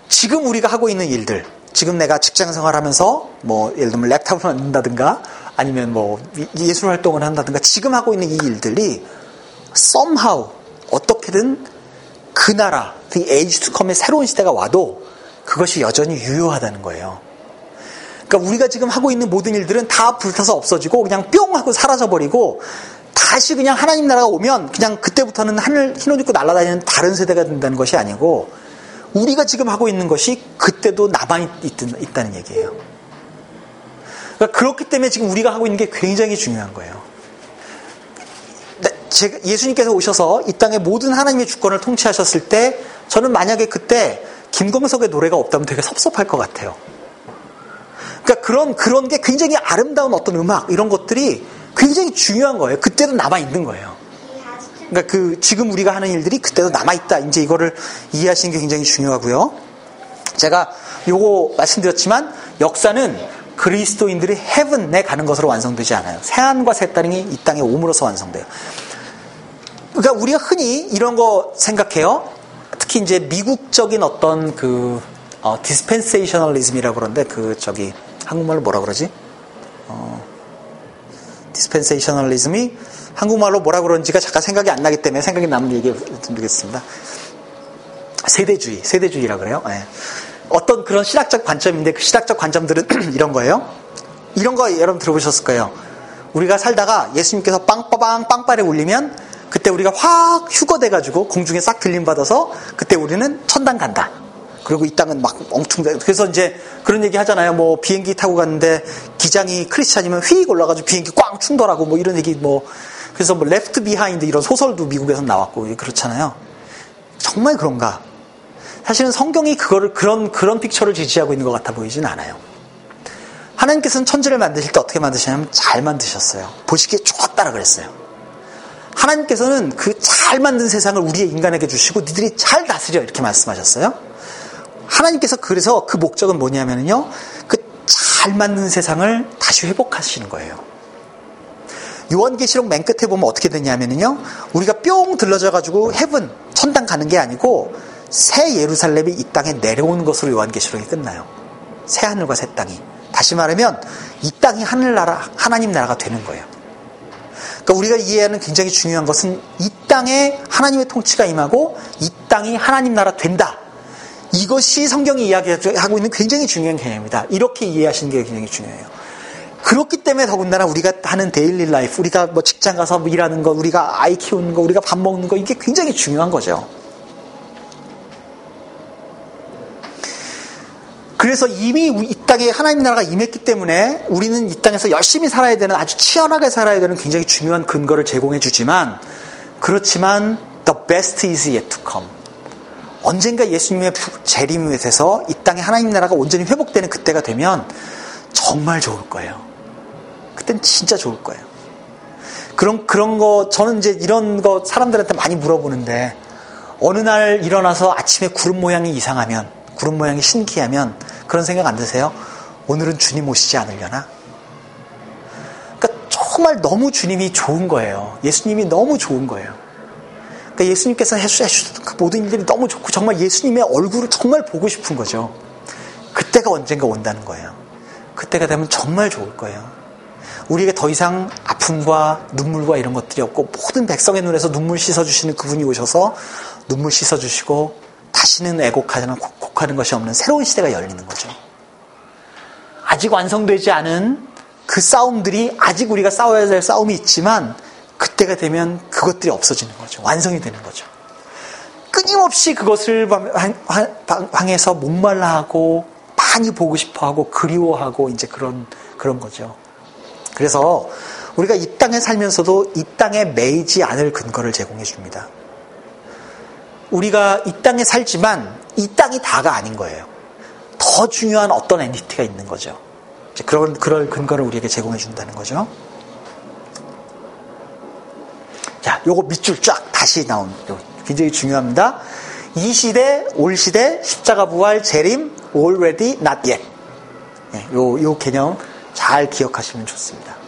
지금 우리가 하고 있는 일들, 지금 내가 직장 생활하면서 뭐 예를 들면 랩탑을 만든다든가 아니면 뭐 예술 활동을 한다든가 지금 하고 있는 이 일들이 somehow 어떻게든 그 나라, age to come의 새로운 시대가 와도 그것이 여전히 유효하다는 거예요. 그러니까 우리가 지금 하고 있는 모든 일들은 다 불타서 없어지고 그냥 뿅 하고 사라져버리고 다시 그냥 하나님 나라가 오면 그냥 그때부터는 하늘 흰옷 입고 날아다니는 다른 세대가 된다는 것이 아니고 우리가 지금 하고 있는 것이 그때도 남아있다는 얘기예요. 그러니까 그렇기 때문에 지금 우리가 하고 있는 게 굉장히 중요한 거예요. 예수님께서 오셔서 이 땅의 모든 하나님의 주권을 통치하셨을 때 저는 만약에 그때 김광석의 노래가 없다면 되게 섭섭할 것 같아요. 그러니까 그런 그런 게 굉장히 아름다운 어떤 음악 이런 것들이 굉장히 중요한 거예요. 그때도 남아 있는 거예요. 그러니까 그 지금 우리가 하는 일들이 그때도 남아 있다. 이제 이거를 이해하시는 게 굉장히 중요하고요. 제가 요거 말씀드렸지만 역사는 그리스도인들이 헤븐에 가는 것으로 완성되지 않아요. 새 하늘과 새 땅이 이 땅에 오므로서 완성돼요. 그러니까 우리가 흔히 이런 거 생각해요. 특히 이제 미국적인 어떤 그 어, dispensationalism이라고 그러는데 그 저기 한국말로 뭐라 그러지? 어, dispensationalism이 한국말로 뭐라 그런지가 잠깐 생각이 안 나기 때문에 생각이 나면 얘기해 드리겠습니다. 세대주의, 세대주의라 그래요. 네. 어떤 그런 신학적 관점인데 그 신학적 관점들은 이런 거예요. 이런 거 여러분 들어보셨을 거예요. 우리가 살다가 예수님께서 빵빠방 빵빠레 울리면 그때 우리가 확 휴거돼가지고 공중에 싹 들림 받아서 그때 우리는 천당 간다. 그리고 이 땅은 막 엄청 그래서 이제 그런 얘기 하잖아요. 뭐 비행기 타고 갔는데 기장이 크리스찬이면 휙 올라가지고 비행기 꽝 충돌하고 뭐 이런 얘기 뭐 그래서 뭐 Left Behind 이런 소설도 미국에서 나왔고 그렇잖아요. 정말 그런가? 사실은 성경이 그거를 그런 그런 picture를 지지하고 있는 것 같아 보이진 않아요. 하나님께서는 천지를 만드실 때 어떻게 만드시냐면 잘 만드셨어요. 보시기에 좋았다라 그랬어요. 하나님께서는 그 잘 만든 세상을 우리의 인간에게 주시고 니들이 잘 다스려 이렇게 말씀하셨어요. 하나님께서 그래서 그 목적은 뭐냐면요. 그 잘 만든 세상을 다시 회복하시는 거예요. 요한계시록 맨 끝에 보면 어떻게 되냐면요. 우리가 뿅 들러져 가지고 헤븐, 천당 가는 게 아니고 새 예루살렘이 이 땅에 내려오는 것으로 요한계시록이 끝나요. 새 하늘과 새 땅이. 다시 말하면 이 땅이 하늘나라, 하나님 나라가 되는 거예요. 그러니까 우리가 이해하는 굉장히 중요한 것은 이 땅에 하나님의 통치가 임하고 이 땅이 하나님 나라 된다. 이것이 성경이 이야기하고 있는 굉장히 중요한 개념입니다. 이렇게 이해하시는 게 굉장히 중요해요. 그렇기 때문에 더군다나 우리가 하는 daily life, 우리가 뭐 직장 가서 뭐 일하는 거, 우리가 아이 키우는 거, 우리가 밥 먹는 거, 이게 굉장히 중요한 거죠. 그래서 이미 이 땅에 하나님 나라가 임했기 때문에 우리는 이 땅에서 열심히 살아야 되는 아주 치열하게 살아야 되는 굉장히 중요한 근거를 제공해 주지만 그렇지만 the best is yet to come. 언젠가 예수님의 재림에 대해서 이 땅에 하나님 나라가 온전히 회복되는 그때가 되면 정말 좋을 거예요. 그땐 진짜 좋을 거예요. 그런 그런 거 저는 이제 이런 거 사람들한테 많이 물어보는데 어느 날 일어나서 아침에 구름 모양이 이상하면 구름 모양이 신기하면 그런 생각 안 드세요? 오늘은 주님 오시지 않으려나? 그러니까 정말 너무 주님이 좋은 거예요. 예수님이 너무 좋은 거예요. 그러니까 예수님께서 해주셨던 그 모든 일들이 너무 좋고 정말 예수님의 얼굴을 정말 보고 싶은 거죠. 그때가 언젠가 온다는 거예요. 그때가 되면 정말 좋을 거예요. 우리에게 더 이상 아픔과 눈물과 이런 것들이 없고 모든 백성의 눈에서 눈물 씻어주시는 그분이 오셔서 눈물 씻어주시고 다시는 애곡하 는 곡하는 것이 없는 새로운 시대가 열리는 거죠. 아직 완성되지 않은 그 싸움들이 아직 우리가 싸워야 될 싸움이 있지만 그때가 되면 그것들이 없어지는 거죠. 완성이 되는 거죠. 끊임없이 그것을 방에서 목말라 하고 많이 보고 싶어 하고 그리워하고 이제 그런 그런 거죠. 그래서 우리가 이 땅에 살면서도 이 땅에 매이지 않을 근거를 제공해 줍니다. 우리가 이 땅에 살지만 이 땅이 다가 아닌 거예요. 더 중요한 어떤 엔티티가 있는 거죠. 그런 그럴 근거를 우리에게 제공해 준다는 거죠. 자, 요거 밑줄 쫙 다시 나온 굉장히 중요합니다. 이 시대, 올 시대, 십자가 부활, 재림, already, not yet. 네, 요, 요 개념 잘 기억하시면 좋습니다.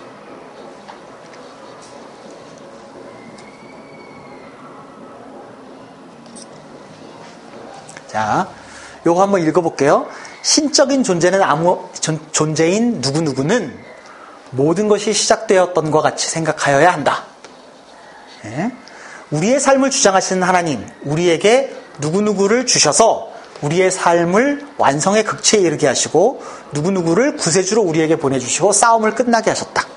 자, 요거 한번 읽어볼게요. 신적인 존재는 아무 존재인 누구 누구는 모든 것이 시작되었던 것 같이 생각하여야 한다. 네? 우리의 삶을 주장하시는 하나님, 우리에게 누구누구를 주셔서 우리의 삶을 완성의 극치에 이르게 하시고 누구누구를 구세주로 우리에게 보내주시고 싸움을 끝나게 하셨다.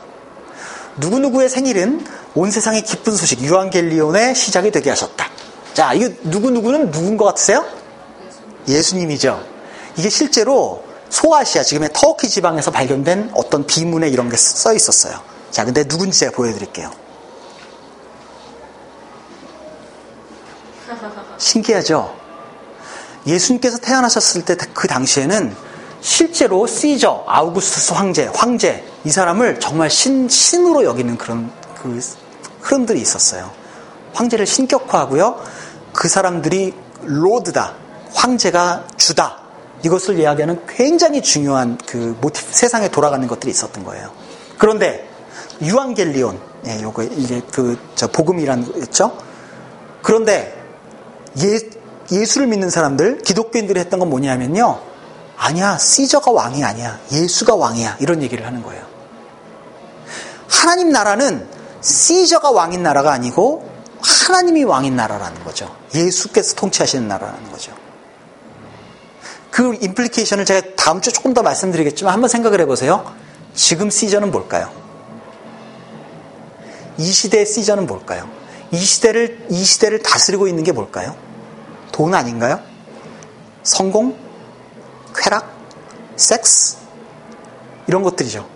누구누구의 생일은 온 세상의 기쁜 소식 유한겔리온의 시작이 되게 하셨다. 자, 이거 누구누구는 누군 것 같으세요? 예수님이죠. 이게 실제로 소아시아, 지금의 터키 지방에서 발견된 어떤 비문에 이런 게 써 있었어요. 자, 근데 누군지 제가 보여드릴게요. 신기하죠? 예수님께서 태어나셨을 때 그 당시에는 실제로 시저, 아우구스투스 황제, 황제, 이 사람을 정말 신, 신으로 여기는 그런 그 흐름들이 있었어요. 황제를 신격화하고요. 그 사람들이 로드다. 황제가 주다. 이것을 이야기하는 굉장히 중요한 그 모티브, 세상에 돌아가는 것들이 있었던 거예요. 그런데 유앙겔리온, 예, 요거 이제 그 저 복음이라는 거였죠. 그런데 예, 예수를 믿는 사람들, 기독교인들이 했던 건 뭐냐면요. 아니야, 시저가 왕이 아니야. 예수가 왕이야. 이런 얘기를 하는 거예요. 하나님 나라는 시저가 왕인 나라가 아니고 하나님이 왕인 나라라는 거죠. 예수께서 통치하시는 나라라는 거죠. 그 임플리케이션을 제가 다음 주에 조금 더 말씀드리겠지만 한번 생각을 해보세요. 지금 시저는 뭘까요? 이 시대의 시저는 뭘까요? 이 시대를, 이 시대를 다스리고 있는 게 뭘까요? 돈 아닌가요? 성공? 쾌락? 섹스? 이런 것들이죠.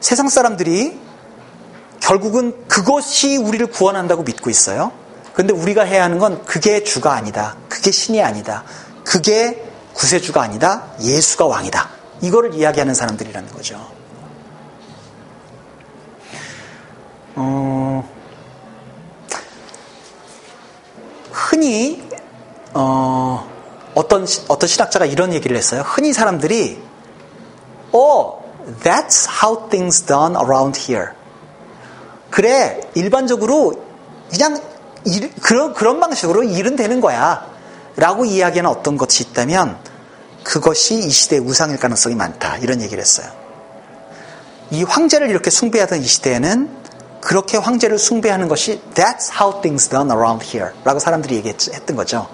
세상 사람들이 결국은 그것이 우리를 구원한다고 믿고 있어요. 그런데 우리가 해야 하는 건 그게 주가 아니다. 그게 신이 아니다. 그게 구세주가 아니다. 예수가 왕이다. 이거를 이야기하는 사람들이라는 거죠. 어, 흔히 어, 어떤 어떤 신학자가 이런 얘기를 했어요. 흔히 사람들이 oh, that's how things done around here. 그래, 일반적으로 그냥 일, 그런 그런 방식으로 일은 되는 거야. 라고 이야기하는 어떤 것이 있다면 그것이 이 시대의 우상일 가능성이 많다. 이런 얘기를 했어요. 이 황제를 이렇게 숭배하던 이 시대에는 그렇게 황제를 숭배하는 것이 That's how things done around here 라고 사람들이 얘기했던 거죠.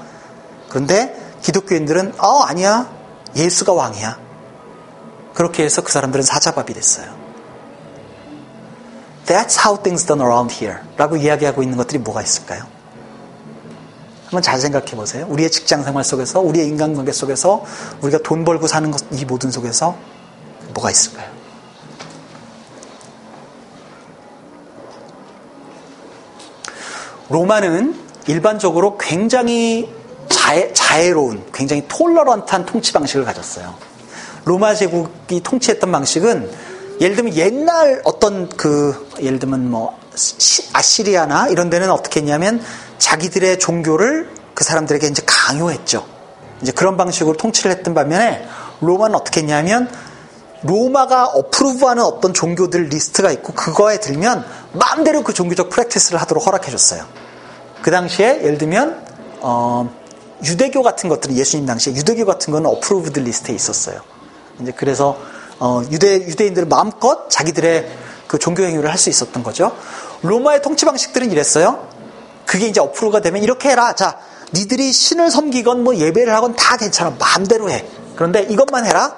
그런데 기독교인들은 어 아니야 예수가 왕이야. 그렇게 해서 그 사람들은 사자밥이 됐어요. That's how things done around here 라고 이야기하고 있는 것들이 뭐가 있을까요? 한번 잘 생각해 보세요. 우리의 직장 생활 속에서, 우리의 인간관계 속에서, 우리가 돈 벌고 사는 것, 이 모든 속에서 뭐가 있을까요? 로마는 일반적으로 굉장히 자애, 자애로운, 굉장히 톨러런트한 통치 방식을 가졌어요. 로마 제국이 통치했던 방식은 예를 들면 옛날 어떤 그 예를 들면 뭐 아시리아나 이런 데는 어떻게 했냐면 자기들의 종교를 그 사람들에게 이제 강요했죠. 이제 그런 방식으로 통치를 했던 반면에 로마는 어떻게 했냐면 로마가 어프로브하는 어떤 종교들 리스트가 있고 그거에 들면 마음대로 그 종교적 practice를 하도록 허락해줬어요. 그 당시에 예를 들면 어, 유대교 같은 것들은 예수님 당시에 유대교 같은 거는 approved list에 있었어요. 이제 그래서 어, 유대 유대인들은 마음껏 자기들의 그 종교 행위를 할 수 있었던 거죠. 로마의 통치 방식들은 이랬어요. 그게 이제 approve가 되면 이렇게 해라. 자, 니들이 신을 섬기건 뭐 예배를 하건 다 괜찮아. 마음대로 해. 그런데 이것만 해라.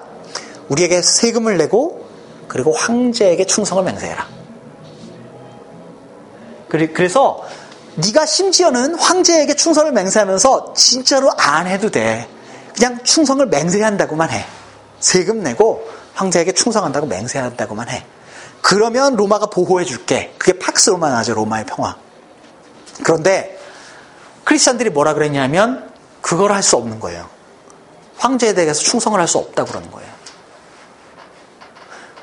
우리에게 세금을 내고 그리고 황제에게 충성을 맹세해라. 그래서 네가 심지어는 황제에게 충성을 맹세하면서 진짜로 안 해도 돼. 그냥 충성을 맹세한다고만 해. 세금 내고 황제에게 충성한다고 맹세한다고만 해. 그러면 로마가 보호해 줄게. 그게 팍스 로마나죠, 로마의 평화. 그런데 크리스천들이 뭐라 그랬냐면 그걸 할 수 없는 거예요. 황제에 대해서 충성을 할 수 없다고 그러는 거예요.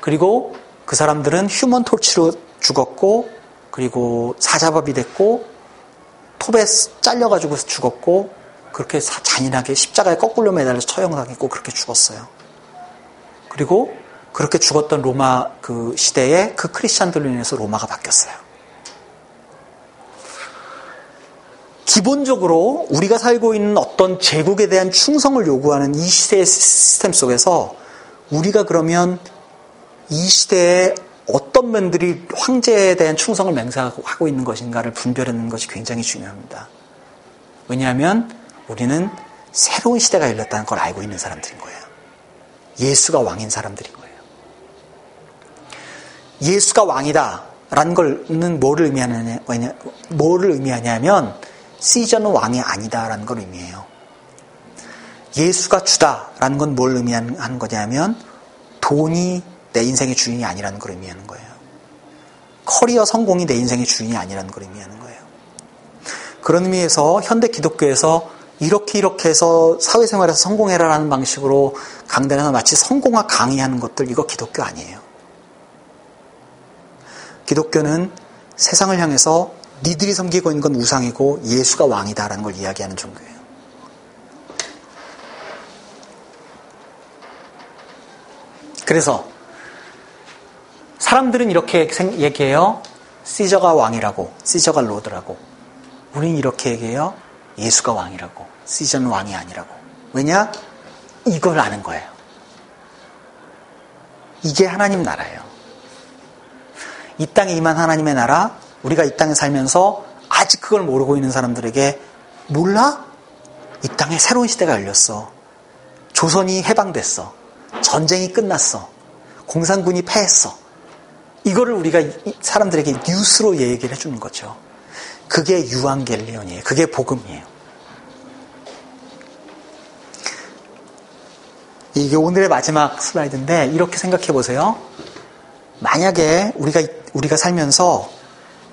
그리고 그 사람들은 휴먼 토치로 죽었고 그리고 사자밥이 됐고 톱에 잘려가지고 죽었고 그렇게 잔인하게 십자가에 거꾸로 매달려서 처형당했고 그렇게 죽었어요. 그리고 그렇게 죽었던 로마 그 시대에 그 크리스찬들로 인해서 로마가 바뀌었어요. 기본적으로 우리가 살고 있는 어떤 제국에 대한 충성을 요구하는 이 시대의 시스템 속에서 우리가 그러면 이 시대에 어떤 면들이 황제에 대한 충성을 맹세하고 있는 것인가를 분별하는 것이 굉장히 중요합니다. 왜냐하면 우리는 새로운 시대가 열렸다는 걸 알고 있는 사람들인 거예요. 예수가 왕인 사람들인 거예요. 예수가 왕이다라는 걸는 뭐를 의미하냐, 뭐를 의미하냐면 시저는 왕이 아니다라는 걸 의미해요. 예수가 주다라는 건 뭘 의미하는 거냐면 돈이 내 인생의 주인이 아니라는 걸 의미하는 거예요. 커리어 성공이 내 인생의 주인이 아니라는 걸 의미하는 거예요. 그런 의미에서 현대 기독교에서 이렇게 이렇게 해서 사회생활에서 성공해라라는 방식으로 강단에서 마치 성공학 강의하는 것들 이거 기독교 아니에요. 기독교는 세상을 향해서 니들이 섬기고 있는 건 우상이고 예수가 왕이다라는 걸 이야기하는 종교예요. 그래서 사람들은 이렇게 얘기해요. 시저가 왕이라고, 시저가 로드라고. 우리는 이렇게 얘기해요. 예수가 왕이라고, 시저는 왕이 아니라고. 왜냐? 이걸 아는 거예요. 이게 하나님 나라예요. 이 땅에 임한 하나님의 나라, 우리가 이 땅에 살면서 아직 그걸 모르고 있는 사람들에게 몰라? 이 땅에 새로운 시대가 열렸어. 조선이 해방됐어. 전쟁이 끝났어. 공산군이 패했어. 이거를 우리가 사람들에게 뉴스로 얘기를 해주는 거죠. 그게 유한겔리온이에요. 그게 복음이에요. 이게 오늘의 마지막 슬라이드인데 이렇게 생각해 보세요. 만약에 우리가 우리가 살면서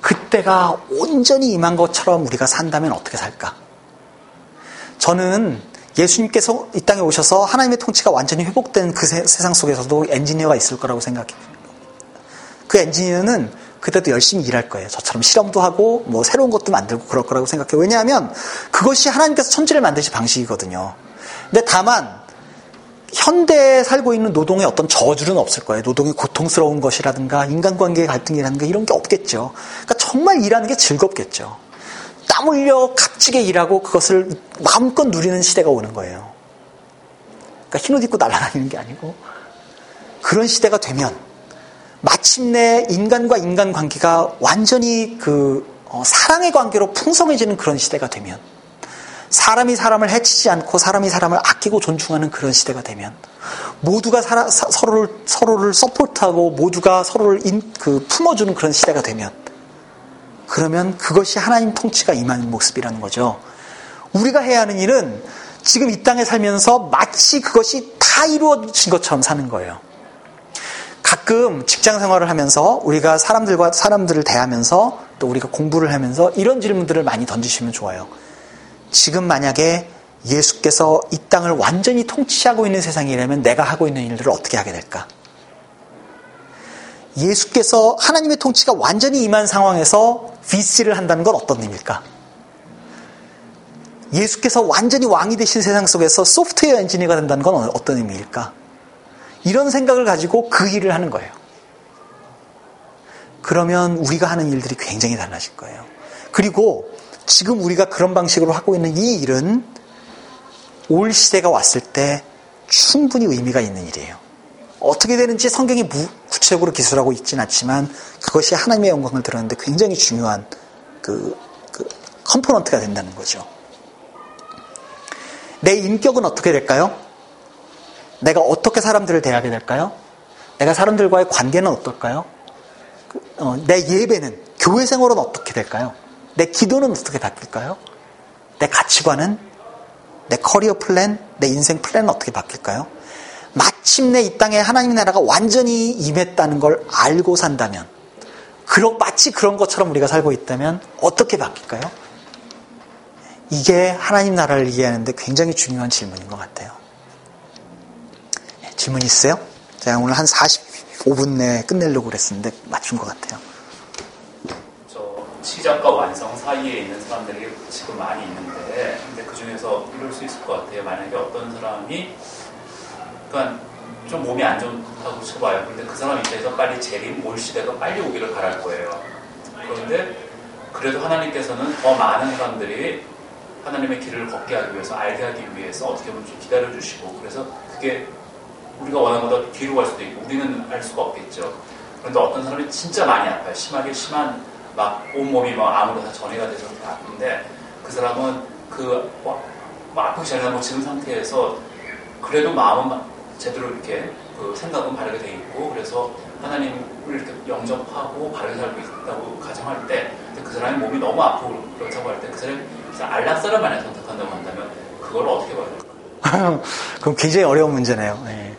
그때가 온전히 임한 것처럼 우리가 산다면 어떻게 살까? 저는 예수님께서 이 땅에 오셔서 하나님의 통치가 완전히 회복된 그 세, 상 속에서도 엔지니어가 있을 거라고 생각해요. 그 엔지니어는 그때도 열심히 일할 거예요. 저처럼 실험도 하고 뭐 새로운 것도 만들고 그럴 거라고 생각해요. 왜냐하면 그것이 하나님께서 천지를 만드신 방식이거든요. 근데 다만 현대에 살고 있는 노동의 어떤 저주는 없을 거예요. 노동이 고통스러운 것이라든가 인간관계의 갈등이라든가 이런 게 없겠죠. 그러니까 정말 일하는 게 즐겁겠죠. 땀 흘려 값지게 일하고 그것을 마음껏 누리는 시대가 오는 거예요. 그러니까 흰옷 입고 날아다니는 게 아니고 그런 시대가 되면 마침내 인간과 인간 관계가 완전히 그 어, 사랑의 관계로 풍성해지는 그런 시대가 되면 사람이 사람을 해치지 않고 사람이 사람을 아끼고 존중하는 그런 시대가 되면 모두가 사라, 사, 서로를 서로를 support하고 모두가 서로를 인, 그 품어주는 그런 시대가 되면 그러면 그것이 하나님 통치가 임하는 모습이라는 거죠. 우리가 해야 하는 일은 지금 이 땅에 살면서 마치 그것이 다 이루어진 것처럼 사는 거예요. 가끔 직장 생활을 하면서 우리가 사람들과 사람들을 대하면서 또 우리가 공부를 하면서 이런 질문들을 많이 던지시면 좋아요. 지금 만약에 예수께서 이 땅을 완전히 통치하고 있는 세상이라면 내가 하고 있는 일들을 어떻게 하게 될까? 예수께서 하나님의 통치가 완전히 임한 상황에서 VC를 한다는 건 어떤 의미일까? 예수께서 완전히 왕이 되신 세상 속에서 소프트웨어 엔지니어가 된다는 건 어떤 의미일까? 이런 생각을 가지고 그 일을 하는 거예요. 그러면 우리가 하는 일들이 굉장히 달라질 거예요. 그리고 지금 우리가 그런 방식으로 하고 있는 이 일은 올 시대가 왔을 때 충분히 의미가 있는 일이에요. 어떻게 되는지 성경이 구체적으로 기술하고 있지는 않지만 그것이 하나님의 영광을 드러내는데 굉장히 중요한 그, 그 component가 된다는 거죠. 내 인격은 어떻게 될까요? 내가 어떻게 사람들을 대하게 될까요? 내가 사람들과의 관계는 어떨까요? 그, 어, 내 예배는, 교회 생활은 어떻게 될까요? 내 기도는 어떻게 바뀔까요? 내 가치관은, 내 career plan, 내 인생 plan은 어떻게 바뀔까요? 마침내 이 땅에 하나님 나라가 완전히 임했다는 걸 알고 산다면, 그런, 마치 그런 것처럼 우리가 살고 있다면 어떻게 바뀔까요? 이게 하나님 나라를 이해하는데 굉장히 중요한 질문인 것 같아요. 네, 질문 있어요? 제가 오늘 한 45분 내에 끝내려고 그랬었는데 맞춘 것 같아요. 저 시작과 완성 사이에 있는 사람들이 지금 많이 있는데 근데 그 중에서 이럴 수 있을 것 같아요. 만약에 어떤 사람이 그러니까 좀 몸이 안 좋다고 쳐봐요. 근데 그 사람 입장에서 빨리 재림 올 시대가 빨리 오기를 바랄 거예요. 그런데 그래도 하나님께서는 더 많은 사람들이 하나님의 길을 걷게 하기 위해서 알게 하기 위해서 어떻게 보면 좀 기다려 주시고 그래서 그게 우리가 원하는 것보다 뒤로 갈 수도 있고 우리는 알 수가 없겠죠. 그런데 어떤 사람이 진짜 많이 아파요. 심하게 심한 막 온몸이 막 아무도 다 전이가 돼서 아픈데 그 사람은 그 뭐, 뭐 아프기 전에 뭐 지금 상태에서 그래도 마음은 제대로 이렇게 그 생각은 바르게 돼 있고 그래서 하나님을 이렇게 영접하고 바르게 살고 있다고 가정할 때 그 사람의 몸이 너무 아프고 그렇다고 할 때 그 사람이 안락사람만을 선택한다고 한다면 그걸 어떻게 봐요? 그럼 굉장히 어려운 문제네요. 네.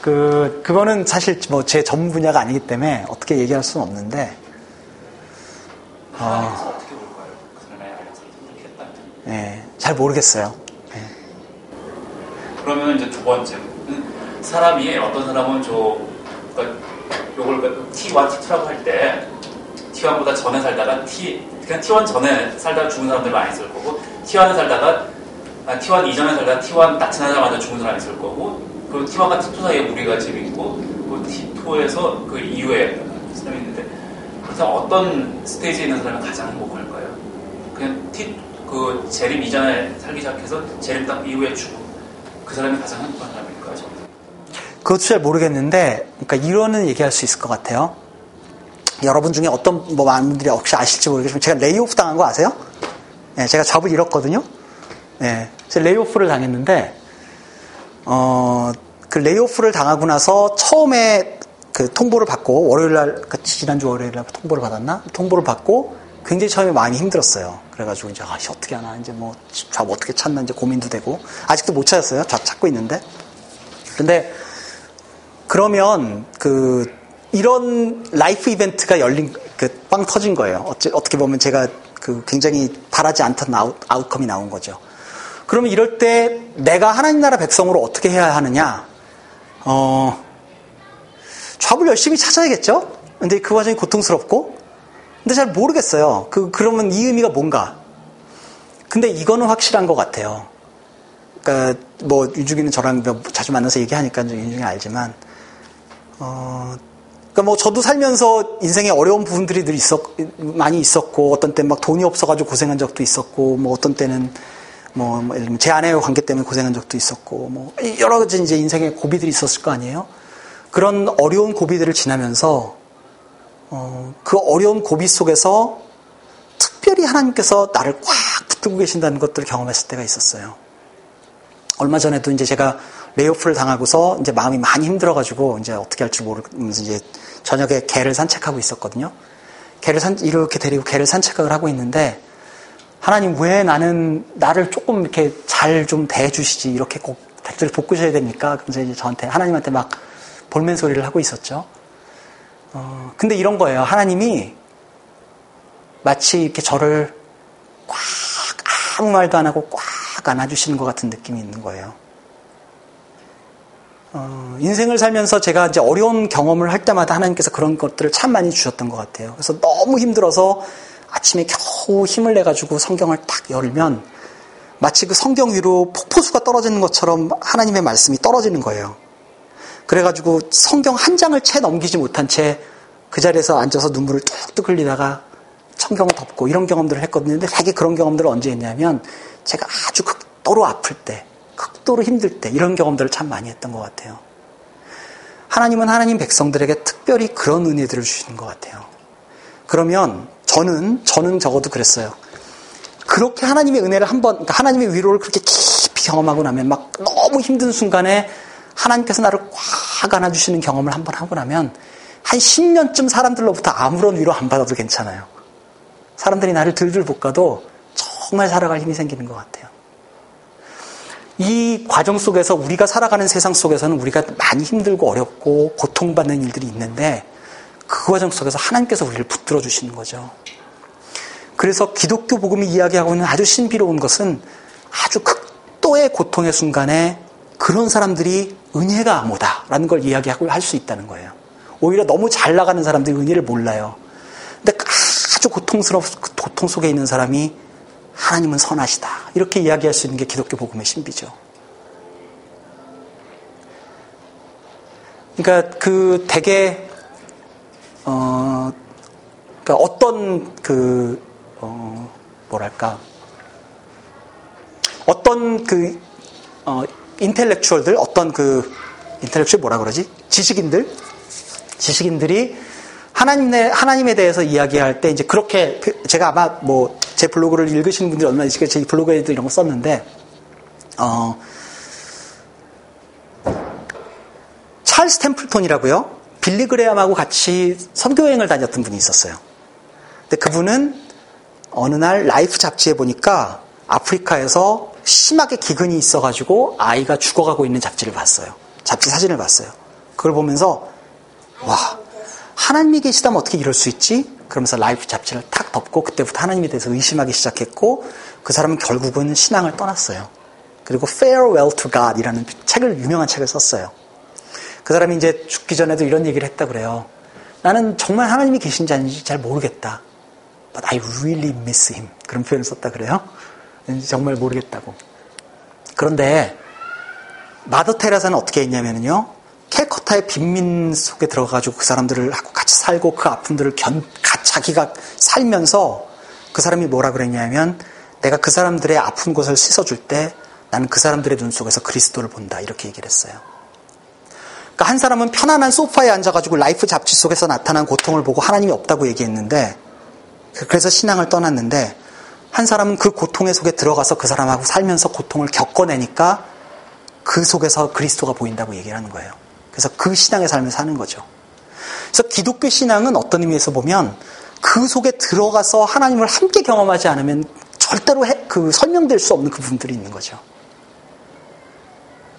그 그거는 사실 뭐 제 전문 분야가 아니기 때문에 어떻게 얘기할 수는 없는데. 어, 어떻게 볼까요? 그 선택했다면? 네, 잘 모르겠어요. 네. 그러면 이제 두 번째 사람이 어떤 사람은 저 그러니까 요걸 T와 T2라고 할 때 T1보다 전에 살다가 T 그냥 T1 전에 살다가 죽은 사람들 많이 있을 거고 T1에 살다가 아, T1 이전에 살다가 T1 나타나자마자 죽은 사람이 있을 거고 그 T1과 T2 사이에 우리가 지금 있고 그 T2에서 그 이후에 사람이 있는데 그래서 어떤 스테이지에 있는 사람이 가장 행복할까요? 그냥 T 그 재림 이전에 살기 시작해서 재림 딱 이후에 죽고 그 사람이 가장 행복한 사람일까요? 그것도 잘 모르겠는데, 그러니까 이론은 얘기할 수 있을 것 같아요. 여러분 중에 어떤 뭐 많은 분들이 혹시 아실지 모르겠지만 제가 layoff 당한 거 아세요? 네, 제가 job을 잃었거든요. 네, 제가 layoff를 당했는데 어, 그 layoff를 당하고 나서 처음에 그 통보를 받고 월요일 날 그 지난주 월요일 날 통보를 받았나? 통보를 받고 굉장히 처음에 많이 힘들었어요. 그래가지고 이제 아, 어떻게 하나 이제 뭐 job 어떻게 찾나 이제 고민도 되고 아직도 못 찾았어요. job 찾고 있는데. 근데 그러면 그 이런 life event가 열린 그 빵 터진 거예요. 어찌, 어떻게 보면 제가 그 굉장히 바라지 않던 out, outcome이 나온 거죠. 그러면 이럴 때 내가 하나님 나라 백성으로 어떻게 해야 하느냐? 어, job을 열심히 찾아야겠죠? 근데 그 과정이 고통스럽고, 근데 잘 모르겠어요. 그, 그러면 이 의미가 뭔가? 근데 이거는 확실한 것 같아요. 그러니까 뭐 윤중이는 저랑 자주 만나서 얘기하니까 윤중이 알지만, 어, 그러니까 뭐 저도 살면서 인생에 어려운 부분들이 늘 있었, 많이 있었고, 어떤 때는 막 돈이 없어가지고 고생한 적도 있었고, 뭐 어떤 때는 뭐, 뭐 예를 들면 제 아내의 관계 때문에 고생한 적도 있었고, 뭐 여러 가지 이제 인생에 고비들이 있었을 거 아니에요? 그런 어려운 고비들을 지나면서, 어, 그 어려운 고비 속에서 특별히 하나님께서 나를 꽉 붙들고 계신다는 것들을 경험했을 때가 있었어요. 얼마 전에도 이제 제가 레이오프를 당하고서 이제 마음이 많이 힘들어가지고 이제 어떻게 할지 모르면서 이제 저녁에 개를 산책하고 있었거든요. 개를 산, 이렇게 데리고 개를 산책을 하고 있는데, 하나님 왜 나는 나를 조금 이렇게 잘 좀 대해주시지 이렇게 꼭 다리를 볶으셔야 됩니까? 그러면서 이제 저한테 하나님한테 막 볼멘 소리를 하고 있었죠. 어, 근데 이런 거예요. 하나님이 마치 이렇게 저를 꽉 아무 말도 안 하고 꽉 안아주시는 것 같은 느낌이 있는 거예요. 어, 인생을 살면서 제가 이제 어려운 경험을 할 때마다 하나님께서 그런 것들을 참 많이 주셨던 것 같아요. 그래서 너무 힘들어서 아침에 겨우 힘을 내가지고 성경을 딱 열면 마치 그 성경 위로 폭포수가 떨어지는 것처럼 하나님의 말씀이 떨어지는 거예요. 그래가지고 성경 한 장을 채 넘기지 못한 채 그 자리에서 앉아서 눈물을 뚝뚝 흘리다가 성경을 덮고 이런 경험들을 했거든요. 근데 되게 그런 경험들을 언제 했냐면 제가 아주 극도로 아플 때, 극도로 힘들 때 이런 경험들을 참 많이 했던 것 같아요. 하나님은 하나님 백성들에게 특별히 그런 은혜들을 주시는 것 같아요. 그러면 저는 저는 적어도 그랬어요. 그렇게 하나님의 은혜를 한번 그러니까 하나님의 위로를 그렇게 깊이 경험하고 나면 막 너무 힘든 순간에 하나님께서 나를 꽉 안아주시는 경험을 한번 하고 나면 한 10년쯤 사람들로부터 아무런 위로 안 받아도 괜찮아요. 사람들이 나를 들들 볶아도 정말 살아갈 힘이 생기는 것 같아요. 이 과정 속에서 우리가 살아가는 세상 속에서는 우리가 많이 힘들고 어렵고 고통받는 일들이 있는데 그 과정 속에서 하나님께서 우리를 붙들어 주시는 거죠. 그래서 기독교 복음이 이야기하고 있는 아주 신비로운 것은 아주 극도의 고통의 순간에 그런 사람들이 은혜가 뭐다라는 걸 이야기하고 할 수 있다는 거예요. 오히려 너무 잘 나가는 사람들이 은혜를 몰라요. 근데 아주 고통스러운 고통 속에 있는 사람이 하나님은 선하시다. 이렇게 이야기할 수 있는 게 기독교 복음의 신비죠. 그러니까 그 대개 어 그러니까 어떤 그 어, 뭐랄까 어떤 그 어, 인텔렉추얼들 어떤 그 인텔렉추얼 뭐라 그러지 지식인들 지식인들이 하나님에, 하나님에 대해서 이야기할 때 이제 그렇게 제가 아마 뭐 제 블로그를 읽으시는 분들이 얼마나 있을까 제 블로그에도 이런 거 썼는데 어 찰스 템플톤이라고요. 빌리 그레암하고 같이 선교 여행을 다녔던 분이 있었어요. 근데 그분은 어느 날 Life 잡지에 보니까 아프리카에서 심하게 기근이 있어가지고 아이가 죽어가고 있는 잡지를 봤어요. 잡지 사진을 봤어요. 그걸 보면서 와 하나님이 계시다면 어떻게 이럴 수 있지? 그러면서 Life 잡지를 탁 덮고 그때부터 하나님에 대해서 의심하기 시작했고 그 사람은 결국은 신앙을 떠났어요. 그리고 Farewell to God 이라는 책을 유명한 책을 썼어요. 그 사람이 이제 죽기 전에도 이런 얘기를 했다 그래요. 나는 정말 하나님이 계신지 아닌지 잘 모르겠다. But I really miss him. 그런 표현을 썼다 그래요. 정말 모르겠다고. 그런데 마더 테라사는 어떻게 했냐면요. 캘커타의 빈민 속에 들어가지고 그 사람들을 하고 같이 살고 그 아픔들을 견, 자기가 살면서 그 사람이 뭐라 그랬냐면 내가 그 사람들의 아픈 곳을 씻어줄 때 나는 그 사람들의 눈 속에서 그리스도를 본다. 이렇게 얘기를 했어요. 그러니까 한 사람은 편안한 소파에 앉아가지고 라이프 잡지 속에서 나타난 고통을 보고 하나님이 없다고 얘기했는데 그래서 신앙을 떠났는데 한 사람은 그 고통의 속에 들어가서 그 사람하고 살면서 고통을 겪어내니까 그 속에서 그리스도가 보인다고 얘기를 하는 거예요. 그래서 그 신앙의 삶을 사는 거죠. 그래서 기독교 신앙은 어떤 의미에서 보면 그 속에 들어가서 하나님을 함께 경험하지 않으면 절대로 해, 그 설명될 수 없는 그 부분들이 있는 거죠.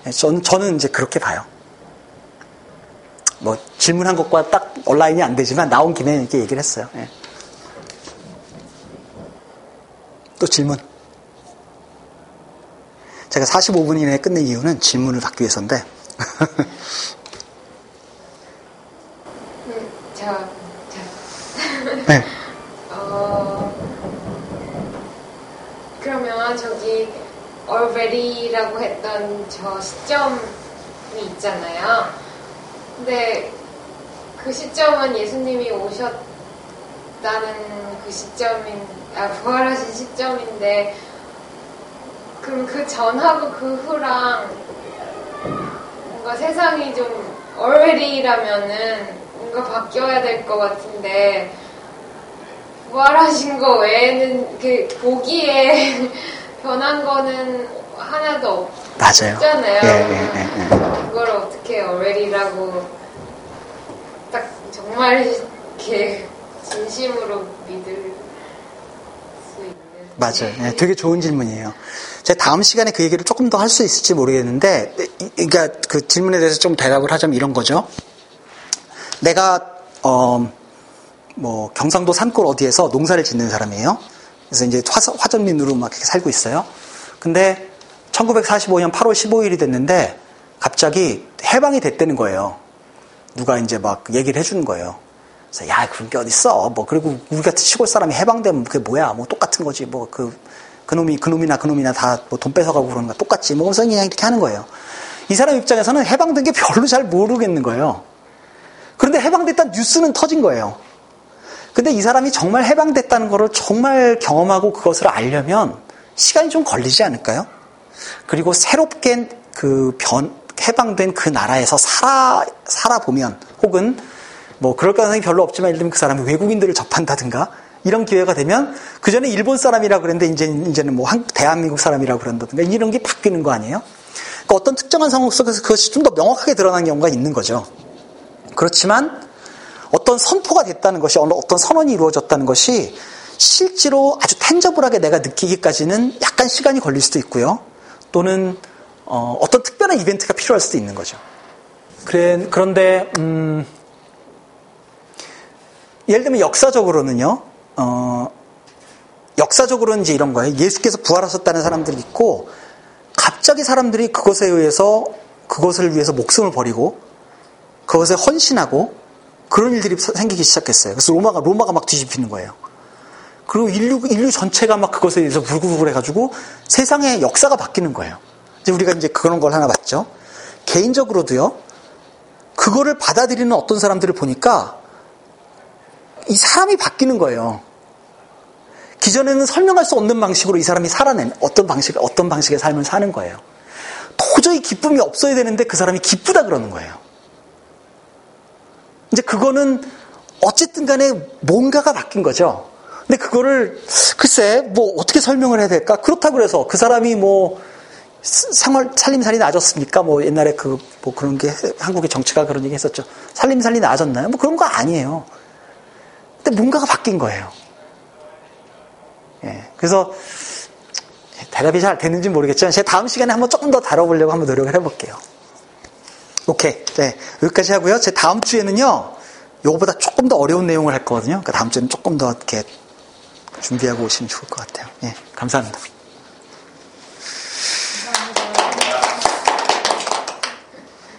네, 저는, 저는 이제 그렇게 봐요. 뭐 질문한 것과 딱 온라인이 안 되지만 나온 김에 이렇게 얘기를 했어요. 네. 또 질문. 제가 45분 이내에 끝낸 이유는 질문을 받기 위해서인데. 저, 저. 네. 어, 그러면 저기 already라고 했던 저 시점이 있잖아요. 근데 그 시점은 예수님이 오셨 다는 그 시점인, 아, 부활하신 시점인데, 그럼 그 전하고 그 후랑 뭔가 세상이 좀 already라면은 뭔가 바뀌어야 될 것 같은데 부활하신 거 외에는 그 보기에 변한 거는 하나도 맞아요. 없잖아요. 예, 예, 예, 예. 그걸 어떻게 already라고 딱 정말 이렇게 진심으로 믿을 수 있는. 맞아요. 네, 되게 좋은 질문이에요. 제가 다음 시간에 그 얘기를 조금 더 할 수 있을지 모르겠는데, 이- 그러니까 그 질문에 대해서 좀 대답을 하자면 이런 거죠. 내가 어, 뭐 경상도 산골 어디에서 농사를 짓는 사람이에요. 그래서 이제 화, 화전민으로 막 이렇게 살고 있어요. 근데 1945년 8월 15일이 됐는데 갑자기 해방이 됐다는 거예요. 누가 이제 막 얘기를 해주는 거예요. 그래서 야 그런 게 어딨어. 뭐 그리고 우리 같은 시골 사람이 해방되면 그게 뭐야. 뭐 똑같은 거지. 뭐그 그놈이 그놈이나 그놈이나 다 뭐 돈 뺏어가고 그러는 거 똑같지. 뭐 그래서 그냥 이렇게 하는 거예요. 이 사람 입장에서는 해방된 게 별로 잘 모르겠는 거예요. 그런데 해방됐다는 뉴스는 터진 거예요. 근데 이 사람이 정말 해방됐다는 것을 정말 경험하고 그것을 알려면 시간이 좀 걸리지 않을까요? 그리고 새롭게 그 변, 해방된 그 나라에서 살아, 살아보면 혹은 뭐 그럴 가능성이 별로 없지만 예를 들면 그 사람이 외국인들을 접한다든가 이런 기회가 되면 그 전에 일본 사람이라 그랬는데 이제, 이제는 뭐 한, 대한민국 사람이라 그런다든가 이런 게 바뀌는 거 아니에요? 그러니까 어떤 특정한 상황 속에서 그것이 좀 더 명확하게 드러난 경우가 있는 거죠. 그렇지만 어떤 선포가 됐다는 것이 어떤 선언이 이루어졌다는 것이 실제로 아주 텐저블하게 내가 느끼기까지는 약간 시간이 걸릴 수도 있고요. 또는 어, 떤 특별한 이벤트가 필요할 수도 있는 거죠. 그래, 그런데 음, 예를 들면 역사적으로는요. 어, 역사적으로는 이제 이런 거예요. 예수께서 부활하셨다는 사람들이 있고 갑자기 사람들이 그것에 의해서 그것을 위해서 목숨을 버리고 그것에 헌신하고 그런 일들이 생기기 시작했어요. 그래서 로마가 로마가 막 뒤집히는 거예요. 그리고 인류 인류 전체가 막 그것에 대해서 불구불 해가지고 세상의 역사가 바뀌는 거예요. 이제 우리가 이제 그런 걸 하나 봤죠. 개인적으로도요. 그거를 받아들이는 어떤 사람들을 보니까 이 사람이 바뀌는 거예요. 기존에는 설명할 수 없는 방식으로 이 사람이 살아낸 어떤 방식 어떤 방식의 삶을 사는 거예요. 도저히 기쁨이 없어야 되는데 그 사람이 기쁘다 그러는 거예요. 이제 그거는 어쨌든 간에 뭔가가 바뀐 거죠. 근데 그거를 글쎄 뭐 어떻게 설명을 해야 될까? 그렇다고 그래서 그 사람이 뭐 생활 살림살이 나아졌습니까? 뭐 옛날에 그 뭐 그런 게 한국의 정치가 그런 얘기 했었죠. 살림살이 나아졌나요? 뭐 그런 거 아니에요. 근데 뭔가가 바뀐 거예요. 예. 그래서 대답이 잘 되는지 모르겠지만 제 다음 시간에 한번 조금 더 다뤄보려고 한번 노력을 해볼게요. 오케이. 네. 여기까지 하고요. 제 다음 주에는요. 요거보다 조금 더 어려운 내용을 할 거거든요. 그러니까 다음 주에는 조금 더 이렇게 준비하고 오시면 좋을 것 같아요. 예. 감사합니다.